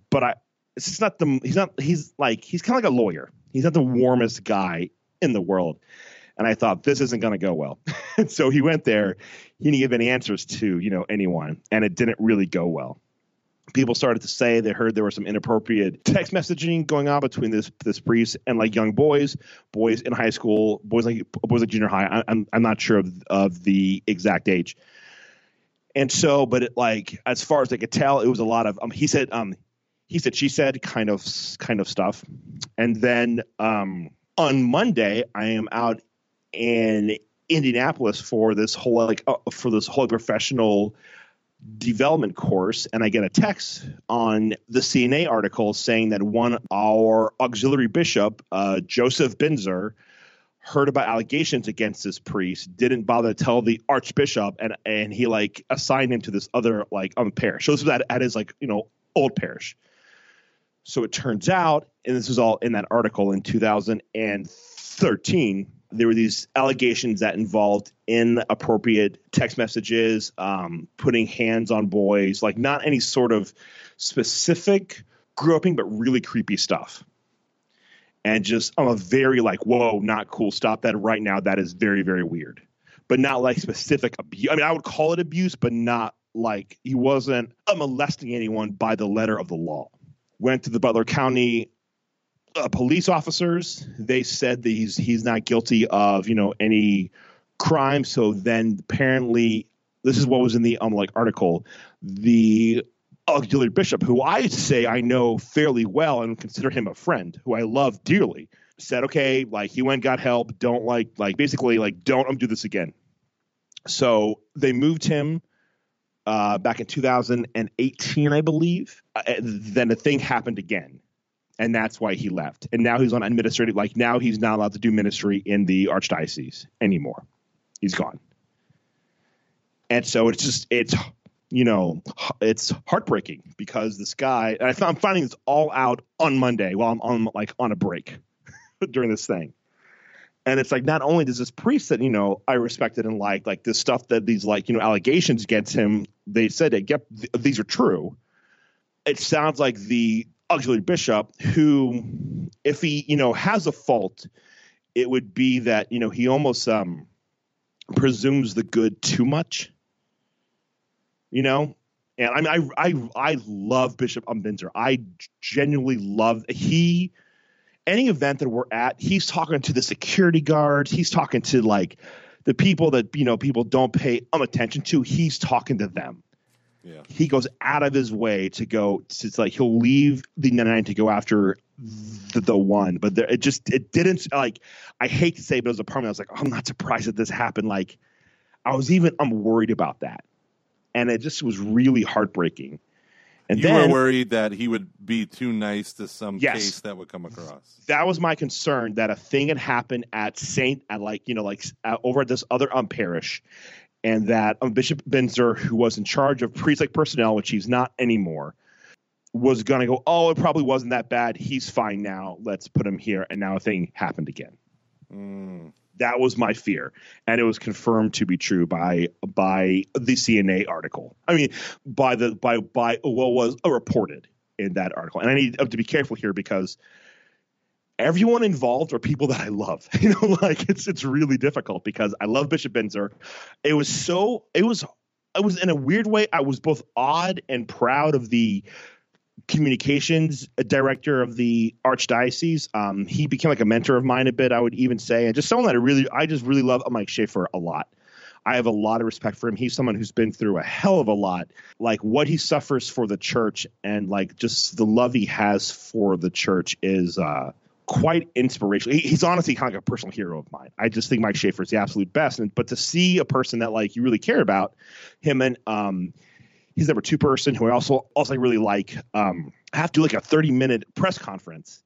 but I. It's just not the he's not he's like he's kind of like a lawyer. He's not the warmest guy in the world. And I thought this isn't going to go well. and so he went there. He didn't give any answers to, you know, anyone, and it didn't really go well. People started to say they heard there was some inappropriate text messaging going on between this this priest and like young boys, boys in high school, boys like boys like junior high. I, I'm I'm not sure of, of the exact age. And so, but it, like as far as they could tell, it was a lot of. Um, he said, um, he said, she said, kind of kind of stuff. And then um, on Monday, I am out in Indianapolis for this whole like uh, for this whole professional development course, and I get a text on the CNA article saying that one our auxiliary bishop, uh, Joseph Binzer, heard about allegations against this priest, didn't bother to tell the archbishop, and and he like assigned him to this other like um parish. So this was at, at his like you know old parish. So it turns out, and this was all in that article in 2013, there were these allegations that involved inappropriate text messages, um, putting hands on boys, like not any sort of specific groping, but really creepy stuff. And just, I'm a very like, whoa, not cool. Stop that right now. That is very, very weird. But not like specific abuse. I mean, I would call it abuse, but not like he wasn't molesting anyone by the letter of the law went to the Butler County uh, police officers. They said that he's he's not guilty of you know any crime. So then apparently this is what was in the um like article. The auxiliary bishop, who I say I know fairly well and consider him a friend, who I love dearly, said, okay, like he went got help. Don't like like basically like don't um, do this again. So they moved him uh, back in 2018, I believe. Uh, then the thing happened again, and that's why he left. And now he's on administrative. Like now he's not allowed to do ministry in the archdiocese anymore. He's gone. And so it's just it's you know it's heartbreaking because this guy. And I I'm finding this all out on Monday while I'm on like on a break during this thing. And it's like not only does this priest that you know I respected and liked, like this stuff that these like you know allegations against him, they said that yep th- these are true. It sounds like the auxiliary bishop, who if he you know has a fault, it would be that you know he almost um presumes the good too much. You know, and I mean I I I love Bishop Umbinzer. I genuinely love he any event that we're at, he's talking to the security guards. He's talking to like the people that you know people don't pay um attention to. He's talking to them. Yeah. He goes out of his way to go. It's like he'll leave the nine to go after the, the one, but there, it just it didn't like. I hate to say, it, but it was a part of me. I was like, I'm not surprised that this happened. Like, I was even I'm worried about that, and it just was really heartbreaking. And you then were worried that he would be too nice to some Yes. case that would come across. that was my concern that a thing had happened at Saint at like you know like uh, over at this other um parish, and that um, Bishop Binzer, who was in charge of priest like personnel, which he's not anymore, was gonna go. Oh, it probably wasn't that bad. He's fine now. Let's put him here. And now a thing happened again. Mm. That was my fear, and it was confirmed to be true by by the CNA article. I mean, by the by by what was reported in that article. And I need to be careful here because everyone involved are people that I love. You know, like it's it's really difficult because I love Bishop Binzer. It was so it was it was in a weird way. I was both odd and proud of the communications director of the archdiocese. Um, he became like a mentor of mine a bit, I would even say, and just someone that I really, I just really love Mike Schaefer a lot. I have a lot of respect for him. He's someone who's been through a hell of a lot. Like what he suffers for the church and like just the love he has for the church is uh, quite inspirational. He, he's honestly kind of like a personal hero of mine. I just think Mike Schaefer is the absolute best. And but to see a person that like you really care about him and um, he's number two person who I also also really like. Um, have to do like a thirty minute press conference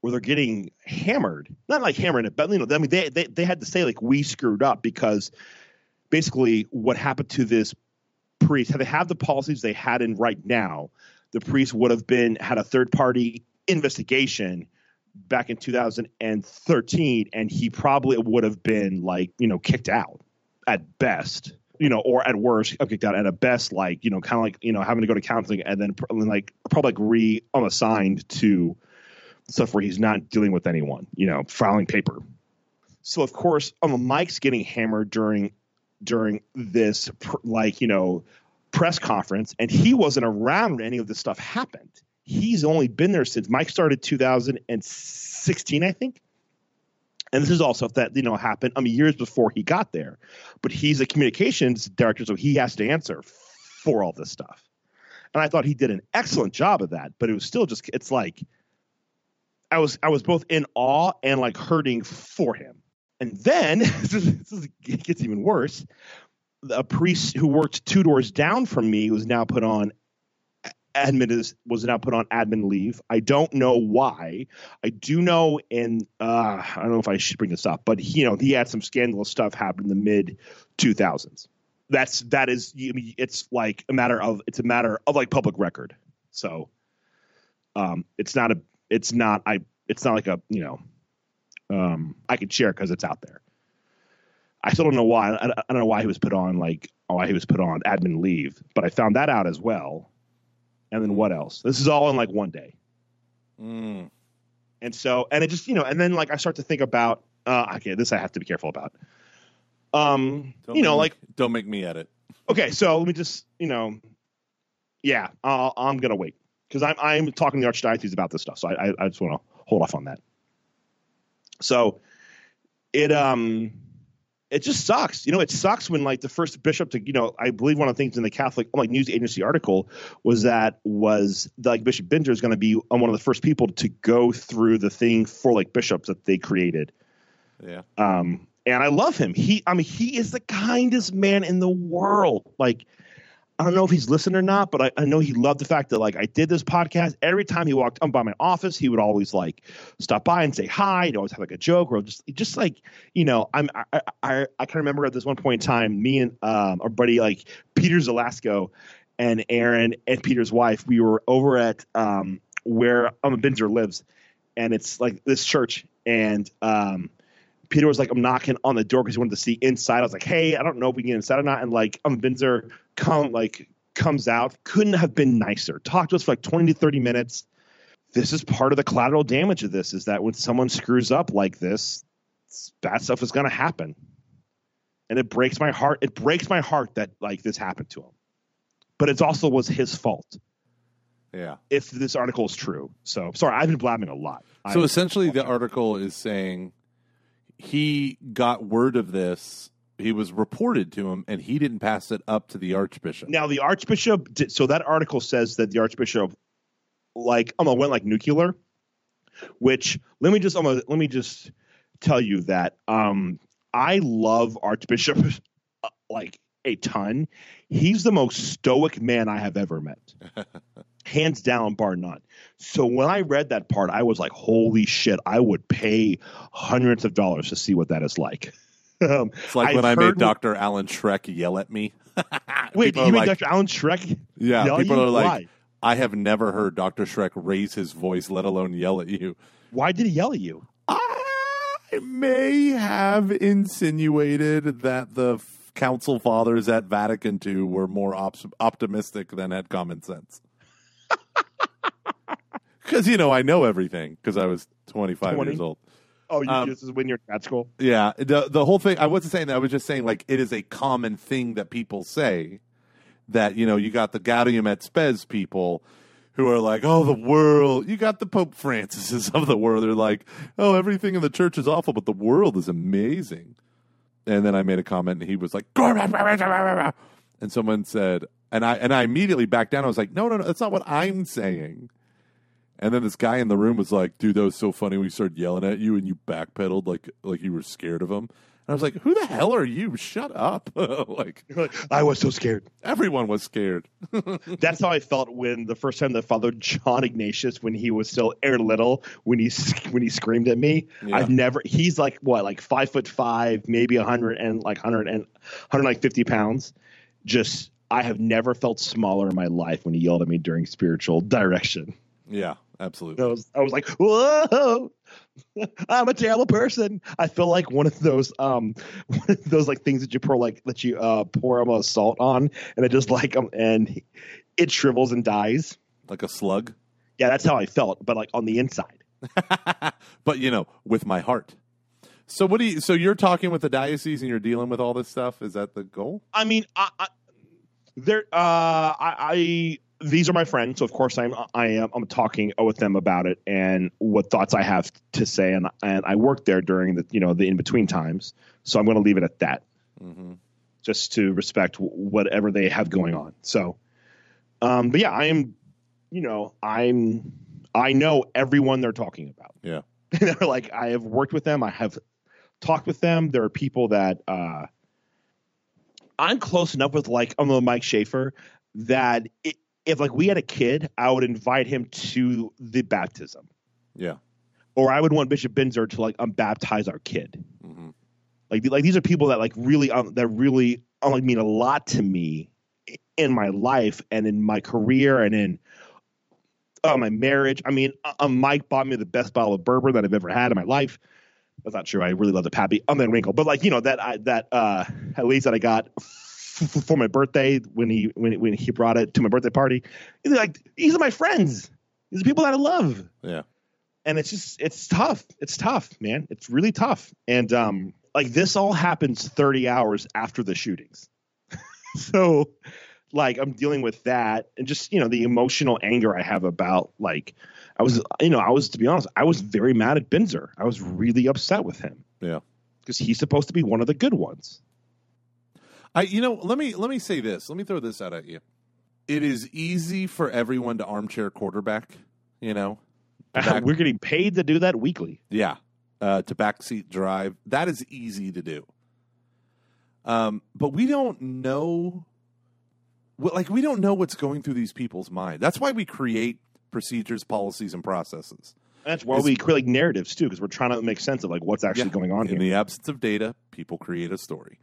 where they're getting hammered, not like hammering it, but you know, I mean, they they they had to say like we screwed up because basically what happened to this priest had they have the policies they had in right now, the priest would have been had a third party investigation back in 2013 and he probably would have been like you know kicked out at best you know, or at worst, kicked out. At a best, like you know, kind of like you know, having to go to counseling and then like probably like re unassigned to stuff where he's not dealing with anyone, you know, filing paper. So of course, um, Mike's getting hammered during during this like you know press conference, and he wasn't around when any of this stuff happened. He's only been there since Mike started 2016, I think and this is all stuff that you know happened I mean years before he got there. But he's a communications director so he has to answer for all this stuff. And i thought he did an excellent job of that but it was still just it's like i was i was both in awe and like hurting for him. And then this is, this is, it gets even worse. A priest who worked two doors down from me was now put on admin is, was now put on admin leave. I don't know why. I do know in uh, I don't know if I should bring this up, but he, you know he had some scandalous stuff happen in the mid 2000s. That's that is I mean, it's like a matter of it's a matter of like public record. So um, it's not a it's not I it's not like a you know um, I could share because it's out there. I still don't know why. I, I don't know why he was put on like why he was put on admin leave, but I found that out as well and then what else? This is all in like one day. Mm. And so, and it just, you know, and then like I start to think about, uh, okay, this I have to be careful about. Um, don't you know, me, like, don't make me edit. Okay, so let me just, you know, yeah, i am gonna wait because I'm I'm talking to the archdiocese about this stuff, so I I, I just want to hold off on that. So, it um it just sucks. You know, it sucks when like the first bishop to, you know, I believe one of the things in the Catholic like news agency article was that was like Bishop Binzer is going to be one of the first people to go through the thing for like bishops that they created. Yeah. Um, and I love him. He, I mean, he is the kindest man in the world. Like, I don't know if he's listened or not, but I, I, know he loved the fact that like I did this podcast. Every time he walked by my office, he would always like stop by and say hi. He'd always have like a joke or just just like you know I'm I I, I can remember at this one point in time, me and um, our buddy like Peter Zalasco and Aaron and Peter's wife, we were over at um, where um Binzer lives, and it's like this church and um Peter was like, I'm knocking on the door because he wanted to see inside. I was like, hey, I don't know if we can get inside or not. And like, um, Binzer come like comes out. Couldn't have been nicer. Talked to us for like 20 to 30 minutes. This is part of the collateral damage of this is that when someone screws up like this, bad stuff is going to happen. And it breaks my heart. It breaks my heart that like this happened to him. But it also was his fault. Yeah. If this article is true. So sorry, I've been blabbing a lot. So I, essentially, the article is saying he got word of this. He was reported to him, and he didn't pass it up to the archbishop. Now the archbishop. Did, so that article says that the archbishop, like, um, went like nuclear. Which let me just, um, let me just tell you that um, I love Archbishop like a ton. He's the most stoic man I have ever met. hands down, bar none. So when I read that part, I was like, holy shit, I would pay hundreds of dollars to see what that is like. Um, it's like I've when I made Dr. Alan Schreck yell at me. Wait, you made like, Dr. Alan Schreck Yeah, people are like, Why? I have never heard Dr. Schreck raise his voice, let alone yell at you. Why did he yell at you? I may have insinuated that the council fathers at Vatican II were more op- optimistic than had common sense. because you know I know everything because I was 25 20? years old. Oh, you, Um, this is when you're in grad school. Yeah, the the whole thing. I wasn't saying that. I was just saying like it is a common thing that people say that you know you got the Gaudium et Spes people who are like, oh, the world. You got the Pope Francises of the world. They're like, oh, everything in the church is awful, but the world is amazing. And then I made a comment, and he was like, and someone said, and I and I immediately backed down. I was like, no, no, no, that's not what I'm saying. And then this guy in the room was like, "Dude, that was so funny We started yelling at you and you backpedaled like like you were scared of him." And I was like, "Who the hell are you? Shut up!" like like, I was so scared. everyone was scared. That's how I felt when the first time that Father John Ignatius, when he was still air little, when he when he screamed at me. Yeah. I've never. He's like what, like five foot five, maybe a hundred and like hundred and hundred like fifty pounds. Just I have never felt smaller in my life when he yelled at me during spiritual direction. yeah, absolutely. I was I was like, whoa. I'm a terrible person. I feel like one of those um one of those like things that you pour like that you uh pour a salt on and it just like um and it shrivels and dies. Like a slug, Yeah, that's how I felt, but like on the inside. but you know, with my heart. So what do you? So you're talking with the diocese and you're dealing with all this stuff. Is that the goal? I mean, I, I there uh I, I these are my friends, so of course I'm I am I'm talking with them about it and what thoughts I have to say and and I work there during the you know the in between times, so I'm going to leave it at that. Mm-hmm. just to respect whatever they have going on. So, um, but yeah, I am, you know, I'm, I know everyone they're talking about. Yeah. they're like, I have worked with them. I have talked with them. There are people that, uh, I'm close enough with like, I'm with Mike Schaefer that it, if like we had a kid, I would invite him to the baptism Yeah. or I would want Bishop Binzer to like unbaptize our kid. hmm Like like these are people that like really um, that really um, like mean a lot to me in my life and in my career and in uh, my marriage. I mean, uh, uh, Mike bought me the best bottle of bourbon that I've ever had in my life. That's not true. I really love the Pappy. Van Winkle, but like you know that I, that uh at least that I got f- f- for my birthday when he when when he brought it to my birthday party. He's like these are my friends. These are people that I love Yeah. and it's just it's tough it's tough man it's really tough and um like this all happens 30 hours after the shootings so like i'm dealing with that and just you know the emotional anger i have about like i was you know i was to be honest i was very mad at binzer i was really upset with him Yeah. because he's supposed to be one of the good ones I you know, let me let me say this. Let me throw this out at you. It is easy for everyone to armchair quarterback, you know. back- we're getting paid to do that weekly yeah. Uh, to backseat drive. That is easy to do. Um, but we don't know like we don't know what's going through these people's mind. That's why we create procedures, policies, and processes. that's why It's- we create like narratives too because we're trying to make sense of like what's actually Yeah. going on In here the absence of data, people create a story.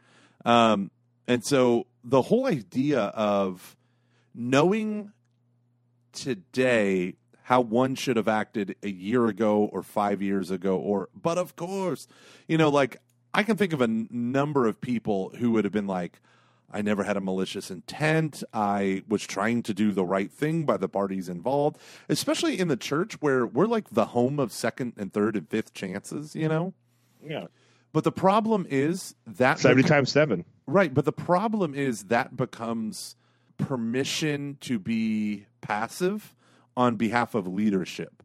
Um, and so the whole idea of knowing today how one should have acted a year ago or five years ago, or, but of course, you know, like I can think of a n- number of people who would have been like, I never had a malicious intent. I was trying to do the right thing by the parties involved, especially in the church where we're like the home of second and third and fifth chances, you know? yeah But the problem is that 70 times 7 right. But the problem is that becomes permission to be passive on behalf of leadership.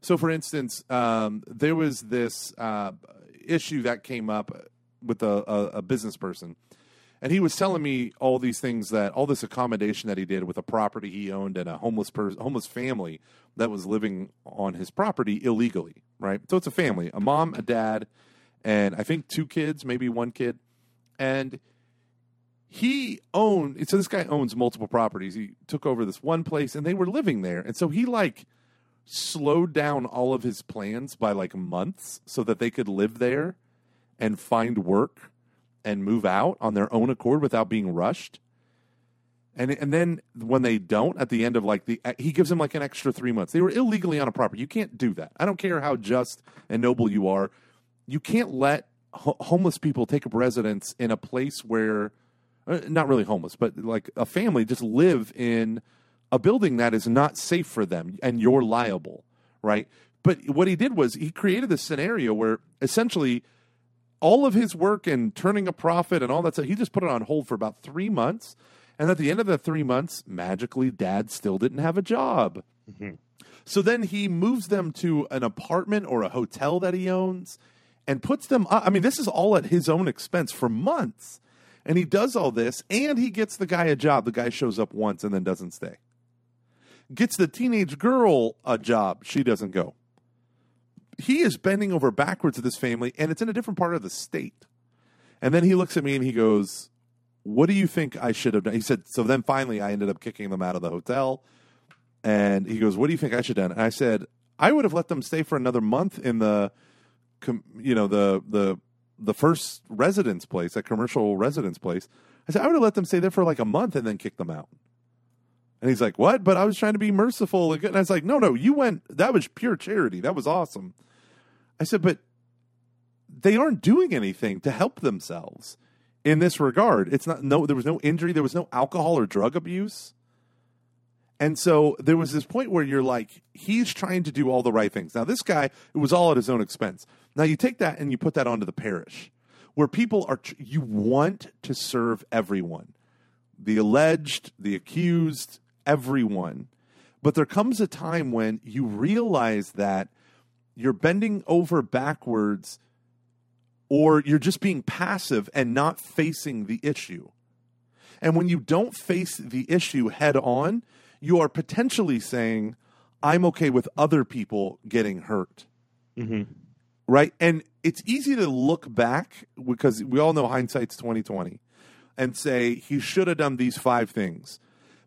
So, for instance, um, there was this uh, issue that came up with a, a, a business person, and he was telling me all these things that all this accommodation that he did with a property he owned and a homeless person, homeless family that was living on his property illegally. Right. So it's a family, a mom, a dad, and I think two kids, maybe one kid, and he owned so this guy owns multiple properties he took over this one place and they were living there and so he like slowed down all of his plans by like months so that they could live there and find work and move out on their own accord without being rushed. And and then when they don't at the end of like the he gives them like an extra 3 months. They were illegally on a property. You can't do that. I don't care how just and noble you are. You can't let ho- homeless people take up residence in a place where uh, not really homeless, but like a family just live in a building that is not safe for them and you're liable, right? But what he did was he created this scenario where essentially all of his work and turning a profit and all that stuff, he just put it on hold for about three months. And at the end of the three months, magically, dad still didn't have a job. Mm-hmm. So then he moves them to an apartment or a hotel that he owns and puts them up. I mean, this is all at his own expense for months. And he does all this and he gets the guy a job. The guy shows up once and then doesn't stay. Gets the teenage girl a job. She doesn't go. He is bending over backwards to this family and it's in a different part of the state. And then he looks at me and he goes, What do you think I should have done? He said, So then finally I ended up kicking them out of the hotel. And he goes, "What do you think I should have done?" And I said, "I would have let them stay for another month in the, you know, the the the first residence place, that commercial residence place." I said, "I would have let them stay there for like a month and then kick them out." And he's like, "What?" But I was trying to be merciful, and I was like, "No, no, you went. That was pure charity. That was awesome." I said, "But they aren't doing anything to help themselves in this regard. It's not no. There was no injury. There was no alcohol or drug abuse." And so there was this point where you're like, he's trying to do all the right things. Now, this guy, it was all at his own expense. Now, you take that and you put that onto the parish, where people are, you want to serve everyone the alleged, the accused, everyone. But there comes a time when you realize that you're bending over backwards or you're just being passive and not facing the issue. And when you don't face the issue head on, you are potentially saying, I'm okay with other people getting hurt. Mm-hmm. Right. And it's easy to look back because we all know hindsight's 2020 and say he should have done these five things.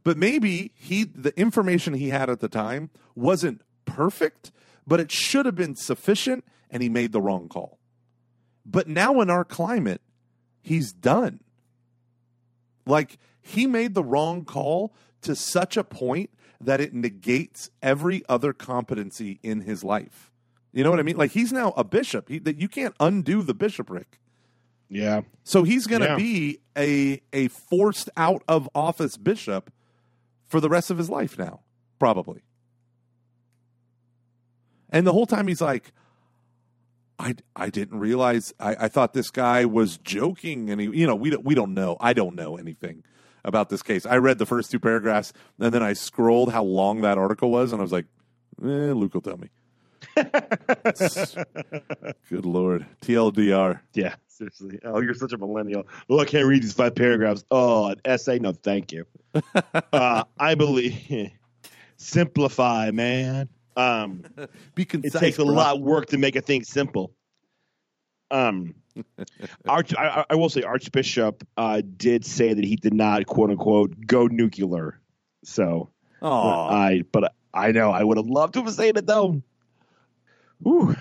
But maybe he the information he had at the time wasn't perfect, but it should have been sufficient and he made the wrong call. But now in our climate, he's done. Like he made the wrong call to such a point that it negates every other competency in his life. You know what I mean? Like he's now a bishop. He, that you can't undo the bishopric. Yeah. So he's going to Yeah. be a a forced out of office bishop for the rest of his life now, probably. And the whole time he's like, I, I didn't realize. I, I thought this guy was joking, and he, you know, we don't we don't know. I don't know anything about this case. I read the first two paragraphs, and then I scrolled how long that article was, and I was like, eh, Luke will tell me. Good lord, TLDR. Yeah. Seriously. Oh, you're such a millennial. Oh, I can't read these five paragraphs. Oh, an essay? No, thank you. uh, I believe simplify, man. Um, Be it takes a bro. lot of work to make a thing simple. Um, Arch, I, I will say Archbishop uh, did say that he did not quote unquote go nuclear. So Aw. I, but I know I would have loved to have said it though. Ooh,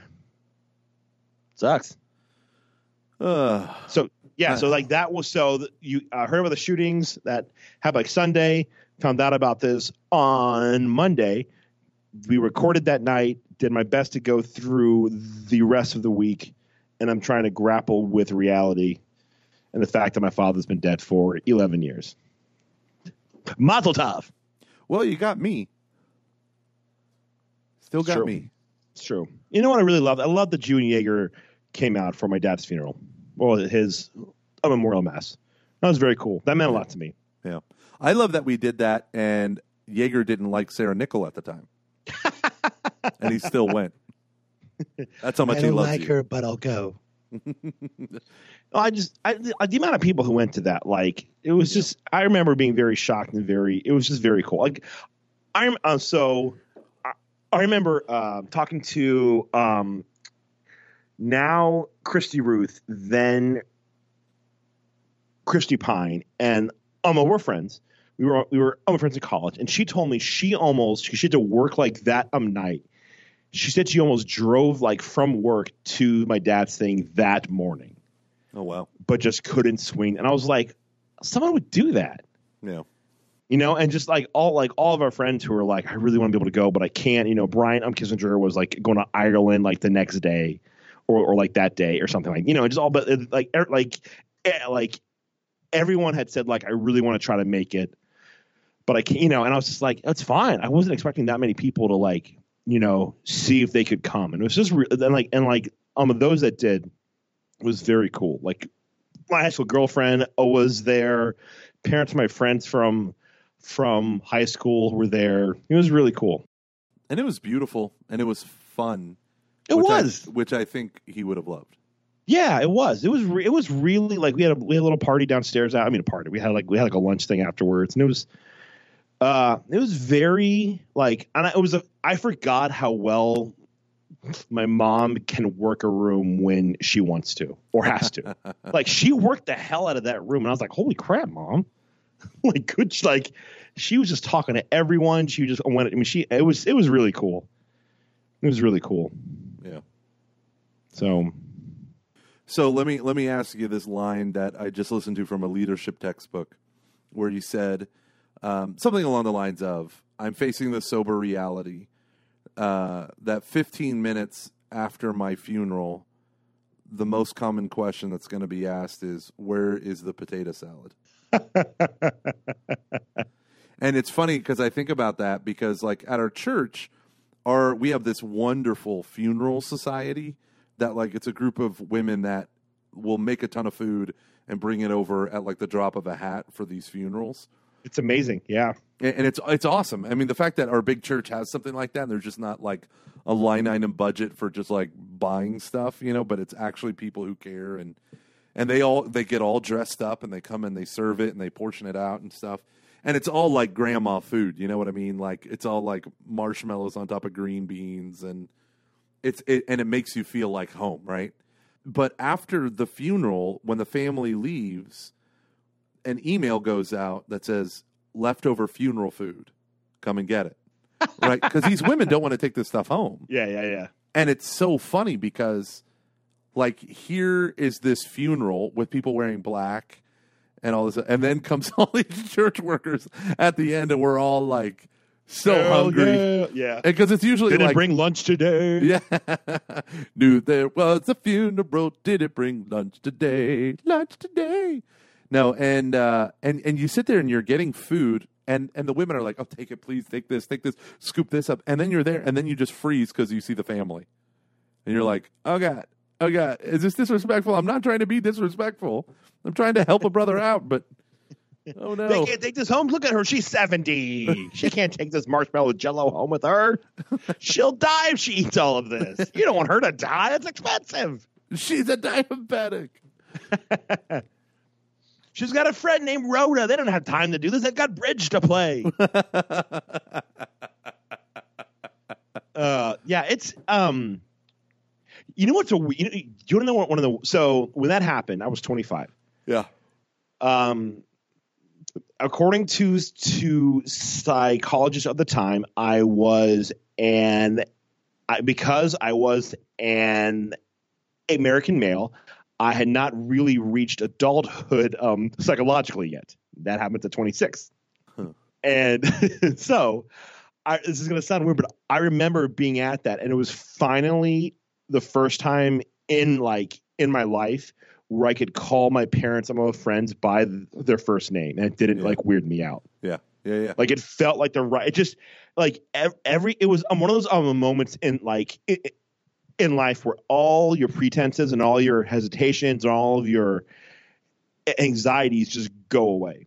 sucks. Ugh. So yeah, so like that was so th- you uh, heard about the shootings that happened like Sunday. Found out about this on Monday. We recorded that night. Did my best to go through the rest of the week, and I'm trying to grapple with reality and the fact that my father's been dead for 11 years. Mazel tov. well, you got me. Still got Sure. me. It's true. You know what I really love? I love that June Yeager came out for my dad's funeral. Well, his a memorial mass. That was very cool. That meant a lot to me. Yeah. I love that we did that, and Yeager didn't like Sarah Nickel at the time. and he still went. That's how much I he loves like you. her, but I'll go. I just I, the amount of people who went to that, like it was just. I remember being very shocked and very. It was just very cool. Like I'm uh, so. I, I remember uh, talking to um, now Christy Ruth, then Christy Pine, and Uma. We're friends. We were we were Uma friends in college, and she told me she almost she had to work like that um night. She said she almost drove like from work to my dad's thing that morning Oh, wow. but just couldn't swing. And I was like, someone would do that, Yeah. you know? And just like all like all of our friends who were like, I really want to be able to go, but I can't. You know, Brian um Kissinger was like going to Ireland like the next day, or or like that day or something like you know, just all but uh, like er, like eh, like everyone had said like I really want to try to make it. but I can't, you know, and I was just like, that's fine. I wasn't expecting that many people to like, you know, see if they could come, and it was just re- and like and like um of those that did was very cool. Like my high school girlfriend was there, parents of my friends from from high school were there. It was really cool. And it was beautiful and it was fun. It which I- was. which I think he would have loved. Yeah, it was. It was. Re- it was really like we had a we had a little party downstairs. I mean, a party. We had like we had like a lunch thing afterwards, and it was. Uh, it was very like, and I, it was a. I forgot how well my mom can work a room when she wants to or has to. like she worked the hell out of that room, and I was like, "Holy crap, mom!" like, good. Like, she was just talking to everyone. She just went. I mean, she. It was. It was really cool. It was really cool. Yeah. So So let me let me ask you this line that I just listened to from a leadership textbook, where you said um, something along the lines of, "I'm facing the sober reality uh, that 15 minutes after my funeral, the most common question that's going to be asked is, where is the potato salad?" and it's funny because I think about that because, like, at our church, our we have this wonderful funeral society that like it's a group of women that will make a ton of food and bring it over at like the drop of a hat for these funerals. It's amazing. Yeah. And, it's it's awesome. I mean, the fact that our big church has something like that, and there's just not like a line item budget for just like buying stuff, you know, but it's actually people who care and and they all they get all dressed up and they come and they serve it and they portion it out and stuff. And it's all like grandma food, you know what I mean? Like it's all like marshmallows on top of green beans and it's it, and it makes you feel like home, right? But after the funeral, when the family leaves, an email goes out that says leftover funeral food. Come and get it. right? Because these women don't want to take this stuff home. Yeah, yeah, yeah. And it's so funny because, like, here is this funeral with people wearing black and all this, and then comes all these church workers at the end, and we're all like so Hell hungry. Yeah. yeah. Because it's usually Didn't like, bring lunch today. yeah, knew there was a funeral. Did it bring lunch today? Lunch today? No, and uh, and and you sit there and you're getting food, and and the women are like, "Oh, take it, please, take this, take this, scoop this up," and then you're there, and then you just freeze because you see the family, and you're like, "Oh God, oh God, is this disrespectful? I'm not trying to be disrespectful. I'm trying to help a brother out, but oh no, They can't take this home. Look at her. She's 70. she can't take this marshmallow jello home with her. She'll die if she eats all of this. You don't want her to die. It's expensive. she's a diabetic." She's got a friend named Rhoda. They don't have time to do this. They've got bridge to play. uh, yeah, it's um. You know what's a you know, you want to know what one of the so when that happened, I was 25. Yeah, um, according to to psychologists of the time, I was an I, because I was an American male. I had not really reached adulthood um, psychologically yet. That happened at 26, Huh. and so I, this is going to sound weird, but I remember being at that, and it was finally the first time in like in my life where I could call my parents and my friends by th- their first name, and it didn't Yeah. like weird me out. yeah, yeah, yeah. Like it felt like the right. It just like ev- every. It was um, one of those um, moments in like in life where all your pretenses and all your hesitations and all of your anxieties just go away.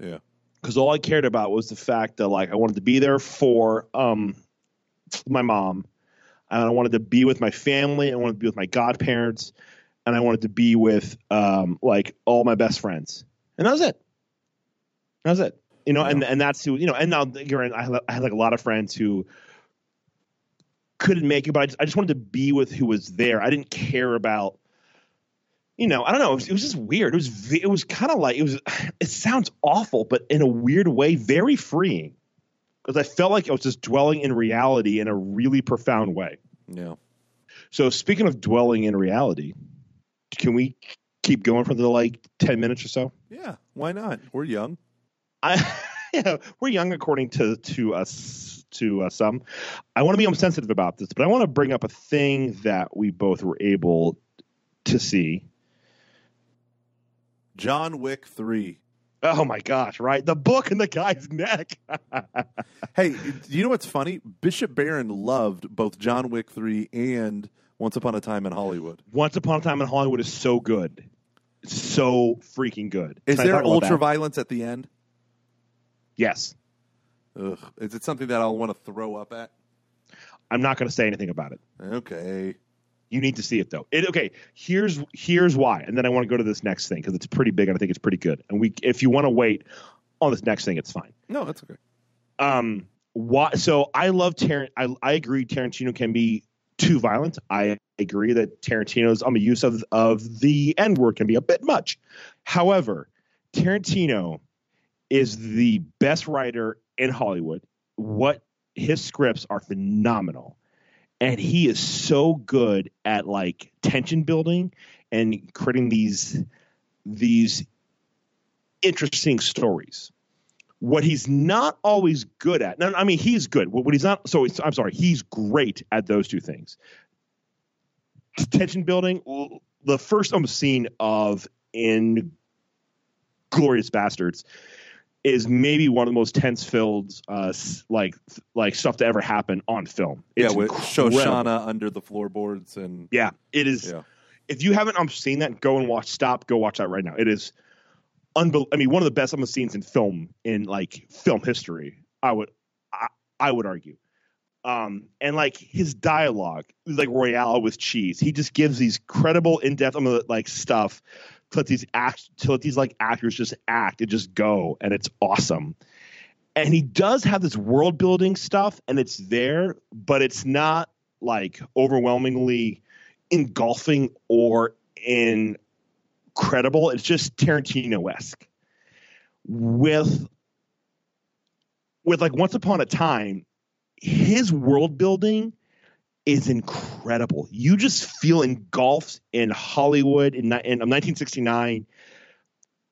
Yeah. Because all I cared about was the fact that like I wanted to be there for um my mom, and I wanted to be with my family. I wanted to be with my godparents, and I wanted to be with um like all my best friends, and that was it. That was it. You know, and and that's who you know. And now you're I had like a lot of friends who couldn't make it, but I just, I just wanted to be with who was there. I didn't care about, you know, I don't know. It was, it was just weird. It was it was kind of like it was. It sounds awful, but in a weird way, very freeing. Because I felt like I was just dwelling in reality in a really profound way. yeah. So speaking of dwelling in reality, can we keep going for the like ten minutes or so? Yeah, why not? We're young. I yeah, we're young according to to us to uh, some. I want to be sensitive about this, but I want to bring up a thing that we both were able to see. John Wick 3. Oh my gosh! Right, the book in the guy's neck. Hey, you know what's funny? Bishop Barron loved both John Wick 3 and Once Upon a Time in Hollywood. Once Upon a Time in Hollywood is so good, it's so freaking good. Is there ultra violence at the end? Yes, Ugh. Is it something that I'll want to throw up at? I'm not going to say anything about it. Okay. You need to see it though. It, okay, here's here's why, and then I want to go to this next thing because it's pretty big and I think it's pretty good. And we, if you want to wait on this next thing, it's fine. No, that's okay. Um, why? So I love Tarant. I I agree Tarantino can be too violent. I agree that Tarantino's um use of of the N word can be a bit much. However, Tarantino is the best writer in Hollywood. What his scripts are phenomenal. And he is so good at like tension building and creating these these interesting stories. What he's not always good at, no, I mean he's good. What he's not, so I'm sorry, he's great at those two things. Tension building. The first um, scene of in Glorious Bastards is maybe one of the most tense filled uh like like stuff to ever happen on film. Yeah, with incredible. Shosanna under the floorboards and Yeah, it is. Yeah. If you haven't um, seen that, go and watch. Stop. Go watch that right now. It is unbel- I mean, one of the best um, scenes in film in like film history. I would, I, I would argue. Um, and like his dialogue, like Royale with cheese, he just gives these credible, in-depth, um, like stuff to let these act, to let these like actors just act and just go, and it's awesome. And he does have this world building stuff, and it's there, but it's not like overwhelmingly engulfing or incredible. It's just Tarantino esque. With with like Once Upon a Time, his world building is incredible. You just feel engulfed in Hollywood in, in 1969.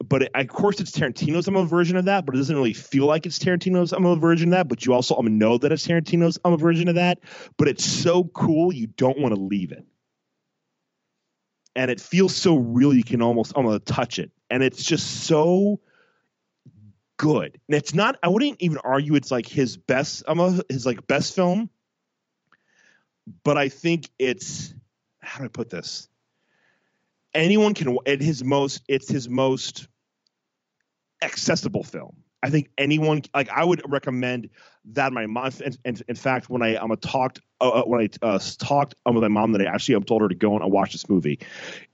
But it, of course, it's Tarantino's I'm a version of that, but it doesn't really feel like it's Tarantino's I'm a version of that. But you also um, know that it's Tarantino's I'm a version of that. But it's so cool, you don't want to leave it and it feels so real you can almost almost touch it and it's just so good and it's not i wouldn't even argue it's like his best his like best film but i think it's how do i put this? Anyone can at his most it's his most accessible film. I think anyone like i would recommend that my mom in, in, in fact when i um, talked uh, uh, when i uh, talked um, with my mom that i actually um, told her to go and watch this movie.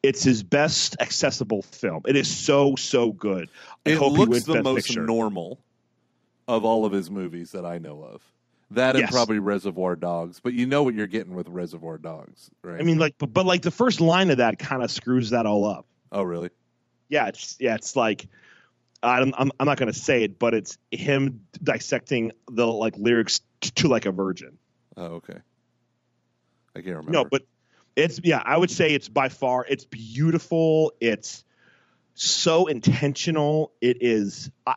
It's his best accessible film. It is so so good. I it looks the most Picture. normal of all of his movies that I know of. That and probably Reservoir Dogs, but you know what you're getting with Reservoir Dogs, right? i mean like but, but like the first line of that kind of screws that all up oh really? yeah it's yeah it's like I'm, I'm, I'm not going to say it, but it's him dissecting the like lyrics to, to like a virgin. Oh okay. I can't remember. No, but it's yeah, I would say it's by far it's beautiful. It's so intentional. It is I,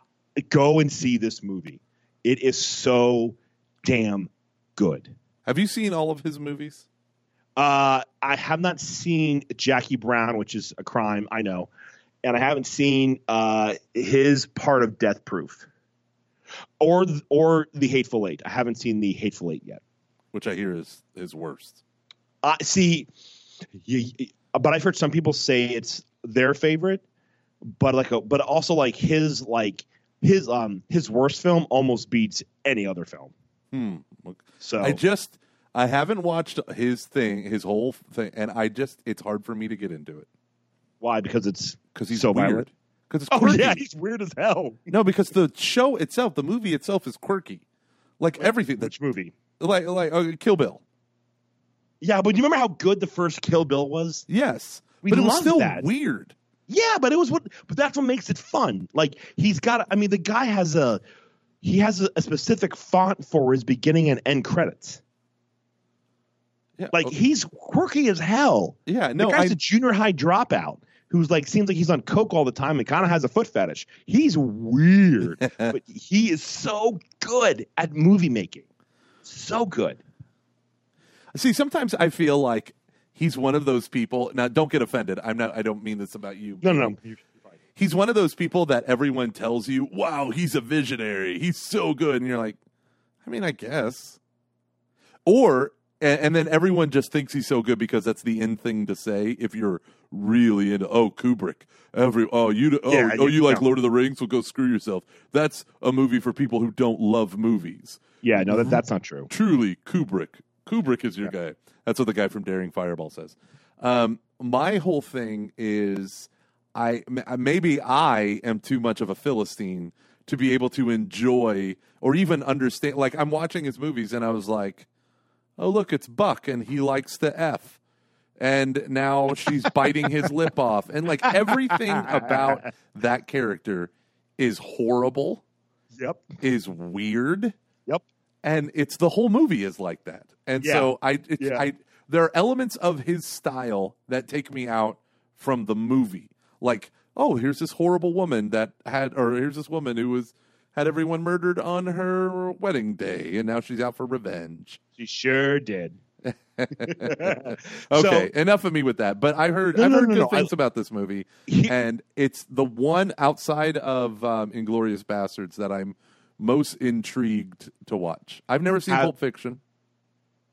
go and see this movie. It is so damn good. have you seen all of his movies? Uh, I have not seen Jackie Brown, which is a crime, I know, and I haven't seen uh, his part of Death Proof, or or the Hateful Eight. I haven't seen the Hateful Eight yet. Which I hear is his worst. Uh, see, you, but I've heard some people say it's their favorite, but like, a, but also like his like his um his worst film almost beats any other film. Hmm. So I just I haven't watched his thing, his whole thing, and I just it's hard for me to get into it why? Because it's because he's So weird. violent? Because it's oh quirky. yeah, he's weird as hell. no, because the show itself, the movie itself, is quirky. Like everything, that, Which movie? like like uh, Kill Bill. Yeah, but you remember how good the first Kill Bill was? Yes, We but it was still that. weird. Yeah, but it was what. But that's what makes it fun. Like he's got. I mean, the guy has a he has a, a specific font for his beginning and end credits. Yeah, Like okay. he's quirky as hell. yeah, no, the guy's I, a junior high dropout who's like seems like he's on coke all the time and kind of has a foot fetish. He's weird, but he is so good at movie making. So good. see. Sometimes I feel like he's one of those people. Now, don't get offended. I'm not. I don't mean this about you. No, no, no. He's one of those people that everyone tells you, "Wow, he's a visionary. He's so good," and you're like, "I mean, I guess." Or and, and then everyone just thinks he's so good because that's the end thing to say. If you're really into oh Kubrick, every oh you oh Yeah, oh you- you like no. Lord of the Rings, well go screw yourself. That's a movie for people who don't love movies. Yeah, no, that, that's not true. Truly, Kubrick. Kubrick is your guy. That's what the guy from Daring Fireball says. Um, my whole thing is, I m- uh, maybe I am too much of a philistine to be able to enjoy or even understand. Like I'm watching his movies, and I was like, "Oh, look, it's Buck, and he likes the F." And now she's biting his lip off, and like everything about that character is horrible, Yep. is weird Yep. and it's the whole movie is like that. And Yeah. so I, it's, Yeah. I, there are elements of his style that take me out from the movie. Like, oh, here's this horrible woman that had, or here's this woman who was had everyone murdered on her wedding day, and now she's out for revenge. She sure did. Okay, enough of me with that. But I heard No, I've heard no, good no, I- things about this movie, and it's the one outside of um, Inglorious Bastards that I'm most intrigued to watch. I've never seen I- Pulp Fiction.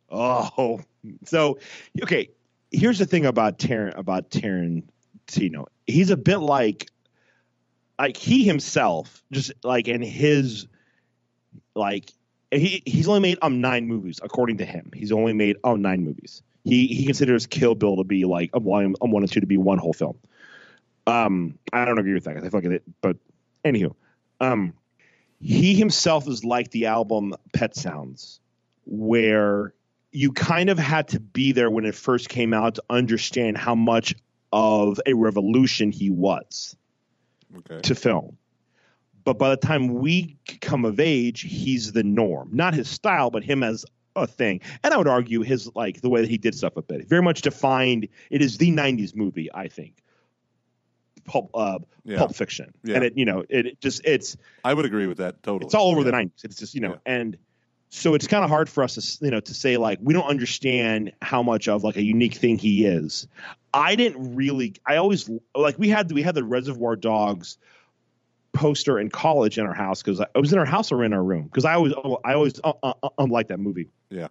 Oh, so okay. Here's the thing about Taran about Tarantino. He's a bit like, like he himself, just like in his, like he he's only made um nine movies according to him. He's only made um nine movies. He he considers Kill Bill to be like a volume um one and two to be one whole film. Um, I don't agree with that. I feel like it, but anywho, um, he himself is like the album Pet Sounds, where you kind of had to be there when it first came out to understand how much of a revolution he was Okay. to film. But by the time we come of age, he's the norm. Not his style, but him as a thing. And I would argue his like the way that he did stuff a bit. Very much defined. It is the '90s movie, I think. Pulp, uh, Yeah. Pulp Fiction, Yeah. and it you know it, it just it's I would agree with that totally. it's all over Yeah. the 90s. It's just, you know, and so it's kind of hard for us to, you know, to say like we don't understand how much of like a unique thing he is. I didn't really, I always like we had, we had the Reservoir Dogs poster in college in our house because I was in our house or in our room because I always, I always uh, uh, uh, that movie. Yeah.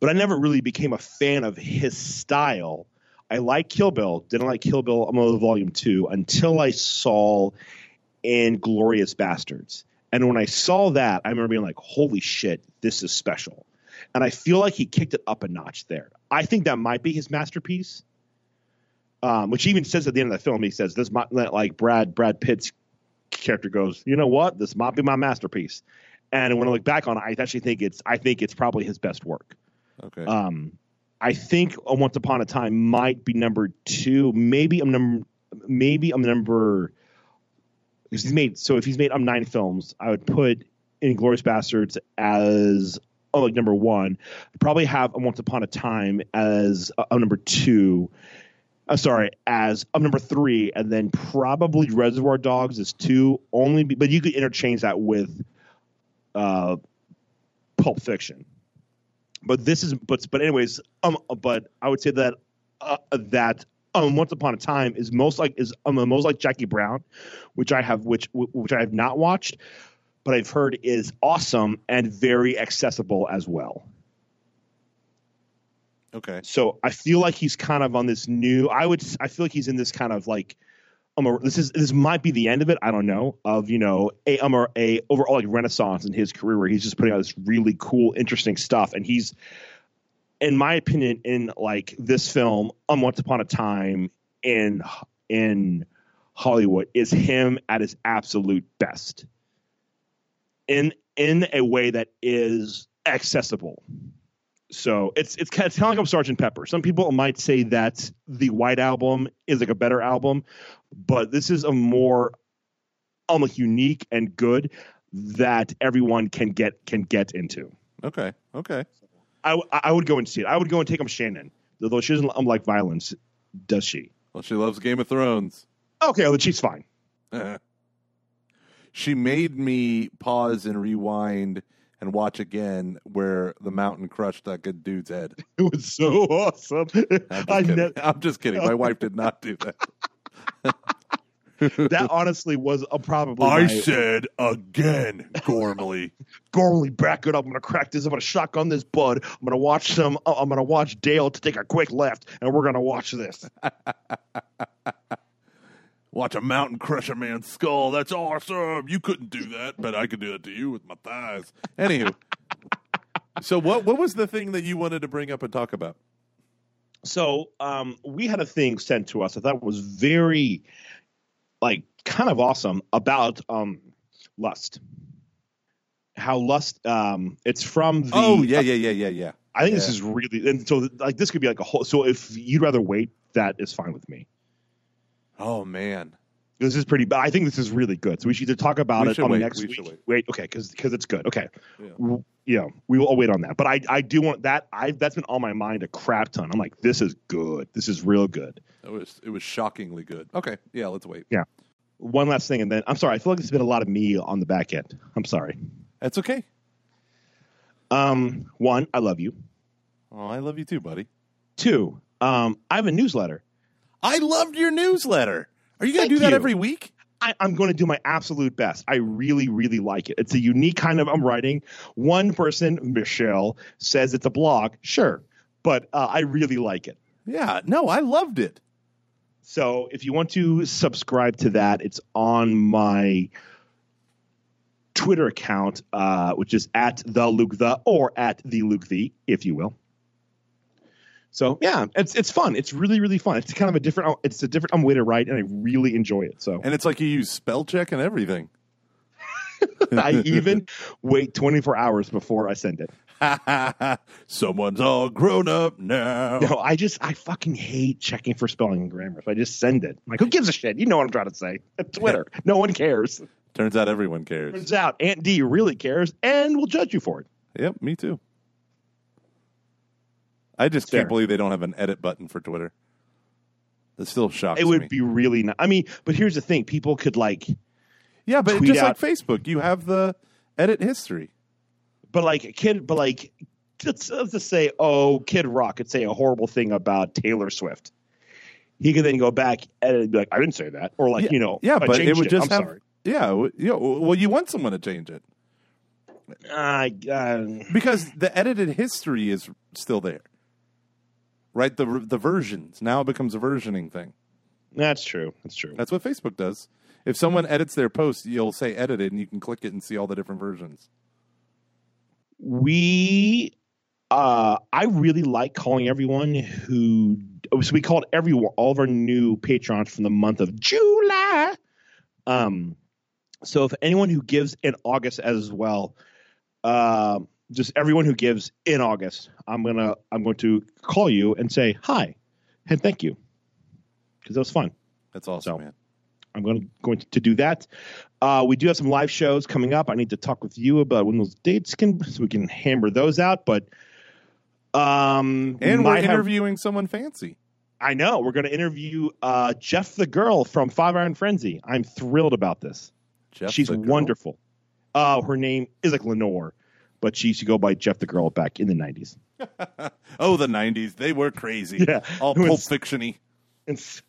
But I never really became a fan of his style. I like Kill Bill, didn't like Kill Bill I'm Volume 2 until I saw Inglorious Bastards. And when I saw that, I remember being like, holy shit, this is special. And I feel like he kicked it up a notch there. I think that might be his masterpiece. Um, which he even says at the end of the film, he says, this might like Brad Brad Pitt's character goes, you know what? This might be my masterpiece. And when I look back on it, I actually think it's I think it's probably his best work. Okay. Um, I think Once Upon a Time might be number two. Maybe I'm number. Maybe I'm number. Because he's made so if he's made um nine films, I would put Inglorious Bastards as oh like number one. I probably have Once Upon a Time as uh, um, number two. Uh, sorry, as um, number three, and then probably Reservoir Dogs is two. Only, be, but you could interchange that with uh, Pulp Fiction but this is but but anyways um but i would say that uh, that um once upon a time is most like is um most like jackie brown which i have which which i have not watched but i've heard is awesome and very accessible as well okay. so i feel like he's kind of on this new i would i feel like he's in this kind of like um, a, this is this might be the end of it. I don't know of you know a um, a, a overall like renaissance in his career where he's just putting out this really cool, interesting stuff, and he's, in my opinion, in like this film, um, Once Upon a Time in in Hollywood is him at his absolute best, in in a way that is accessible. So it's it's kind of, it's like I'm Sergeant Pepper. Some people might say that the White Album is like a better album, but this is a more almost unique and good that everyone can get can get into. Okay. Okay. I, I would go and see it. I would go and take him Shannon, though she doesn't like violence, does she? Well, she loves Game of Thrones. Okay, well, she's fine. she made me pause and rewind and watch again where the mountain crushed that good dude's head. It was so awesome. I'm just I kidding. ne- I'm just kidding. My wife did not do that. that honestly was a probably. my- said again, Gormley. Gormley, back it up. I'm gonna crack this. I'm gonna shotgun this bud. I'm gonna watch some. uh, I'm gonna watch Dale to take a quick left, and we're gonna watch this. Watch a mountain crush a man's skull. That's awesome. You couldn't do that, but I could do that to you with my thighs. Anywho, so what what was the thing that you wanted to bring up and talk about? So um, we had a thing sent to us. I thought was very, like, kind of awesome about um, lust. How lust? Um, it's from the. oh yeah, yeah, yeah, yeah, yeah. I think this is really and so like this could be like a whole. So if you'd rather wait, that is fine with me. Oh man, This is pretty. But I think this is really good. So we should either talk about We it on wait. next We week. should wait. okay, because it's good. Okay, Yeah. W- you know, we will I'll wait on that. But I I do want that. I that's been on my mind a crap ton. I'm like, this is good. This is real good. it was it was shockingly good. Okay, yeah, let's wait. Yeah. One last thing, and then I'm sorry. I feel like there's been a lot of me on the back end. I'm sorry. That's okay. Um, one, I love you. Oh, I love you too, buddy. Two, um, I have a newsletter. I loved your newsletter. Are you going to do that you. every week? I, I'm going to do my absolute best. I really, really like it. It's a unique kind of I'm writing. One person, Michelle, says it's a blog. Sure, but uh, I really like it. Yeah. No, I loved it. So if you want to subscribe to that, it's on my Twitter account, uh, which is at the Luke the or at the Luke the, if you will. So yeah, it's it's fun. It's really really fun. It's kind of a different. It's a different um, way to write, and I really enjoy it. So And it's like you use spell check and everything. I even wait 24 hours before I send it. Someone's all grown up now. No, I just I fucking hate checking for spelling and grammar. So I just send it. I'm like, who gives a shit? You know what I'm trying to say. Twitter, no one cares. Turns out everyone cares. Turns out Aunt D really cares and will judge you for it. Yep, me too. I just can't believe they don't have an edit button for Twitter. That still shocks It would me. be really nice. I mean, but here's the thing: people could like, yeah, but just out- like Facebook, you have the edit history. but like kid, but like, let's, let's just say, oh, Kid Rock could say a horrible thing about Taylor Swift. He could then go back and be like, I didn't say that, or like, Yeah, you know, yeah, but it would just I'm have- sorry. Yeah. Well, you want someone to change it Uh, uh, because the edited history is still there, right? The the versions now it becomes a versioning thing. that's true. That's true. That's what Facebook does. If someone edits their post, you'll say edited, and you can click it and see all the different versions. we uh i really like calling everyone who oh, so we called everyone all of our new patrons from the month of july um so if anyone who gives in august as well uh, just everyone who gives in august i'm gonna i'm going to call you and say hi and thank you because that was fun That's awesome, So- man. I'm going to, going to do that. Uh, we do have some live shows coming up. I need to talk with you about when those dates can, so we can hammer those out. But um, And we're might have- interviewing someone fancy. I know we're going to interview uh, Jeff the girl from Five Iron Frenzy. I'm thrilled about this. Jeff She's the girl. wonderful. Uh, her name is like Leanor, but she used to go by Jeff the girl back in the 90s. Oh, the '90s. They were crazy. Yeah. all was- Pulp Fiction-y. and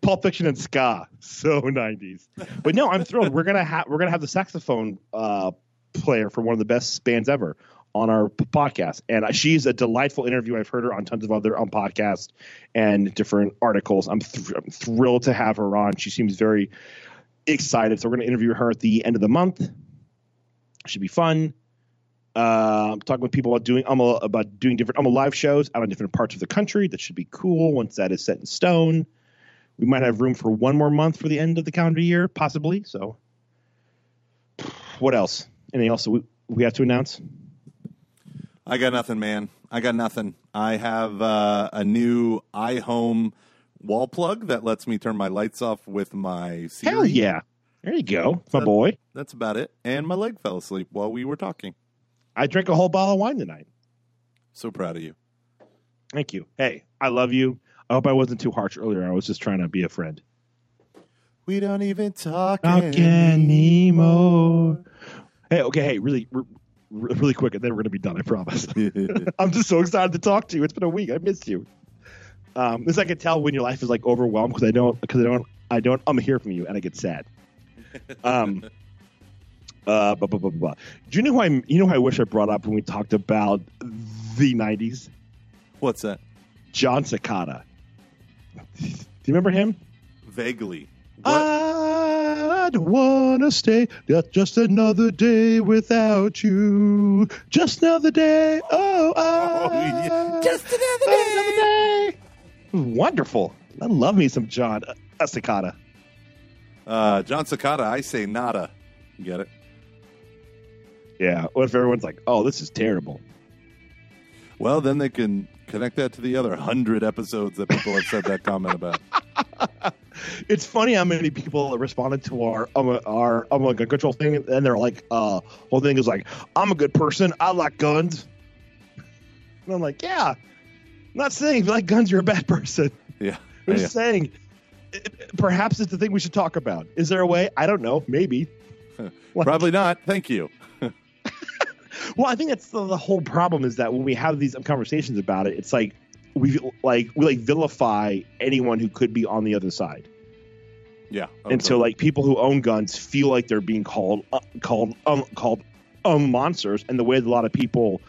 Pulp Fiction and ska, so '90s. But no, I'm thrilled. We're gonna have we're gonna have the saxophone uh, player from one of the best bands ever on our podcast, and uh, she's a delightful interview. I've heard her on tons of other on podcasts and different articles. I'm, thr I'm thrilled to have her on. She seems very excited. So we're gonna interview her at the end of the month. Should be fun. Uh, I'm talking with people about doing I'm a, about doing different I'm a live shows out in different parts of the country. That should be cool once that is set in stone. We might have room for one more month for the end of the calendar year, possibly. So, what else? Anything else that we, we have to announce? I got nothing, man. I got nothing. I have uh, a new iHome wall plug that lets me turn my lights off with my Siri. Hell yeah! There you go, my So- boy. That's about it. And my leg fell asleep while we were talking. I drank a whole bottle of wine tonight. So proud of you. Thank you. Hey, I love you. I hope I wasn't too harsh earlier. I was just trying to be a friend. We don't even talk, anymore. Hey, okay, hey, really, really quick, and then we're gonna be done. I promise. I'm just so excited to talk to you. It's been a week. I missed you. Um, this I can tell when your life is like overwhelmed because I don't because I don't I don't. I'm hear from you, and I get sad. Um. Uh, blah, blah, blah, blah, blah. Do you know who I? You know who I wish I brought up when we talked about the '90s? What's that? Jon Secada. Do you remember him? Vaguely. What? I don't want to stay just another day without you. Just another day. Oh, I, Oh, yeah. just another day. Wonderful. I love me some Jon uh, Secada. Uh, Jon Secada, I say nada. You get it? Yeah. What if everyone's like, "Oh, this is terrible"? Well, then they can connect that to the other hundred episodes that people have said that comment about. It's funny how many people responded to our um, our um, a control thing, and they're like, "Uh, whole thing is like, I'm a good person. I like guns." And I'm like, "Yeah, I'm not saying if you like guns, you're a bad person. Yeah. I'm yeah. just saying, it- perhaps it's the thing we should talk about. Is there a way? I don't know. Maybe. Like- Probably not. Thank you. Well, I think that's the, the whole problem is that when we have these conversations about it, it's like we like we like vilify anyone who could be on the other side. Yeah. and so like people who own guns feel like they're being called uh, called um, called um, monsters and the way a lot of people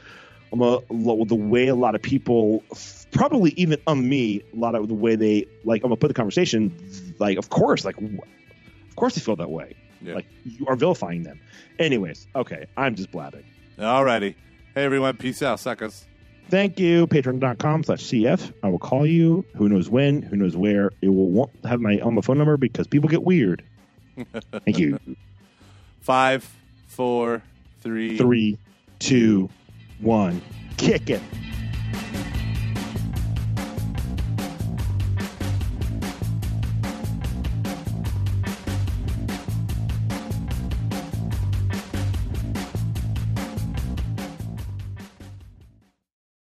um, uh, the way a lot of people probably even um me a lot of the way they like I'm gonna put the conversation like of course like of course they feel that way Yeah. like you are vilifying them anyways okay I'm just blabbing Alrighty. Hey, everyone. Peace out, suckers. thank you patreon.com slash cf I will call you who knows when who knows where it will won't have my on my phone number because people get weird thank you Five, four, three. three, two, one, kick it.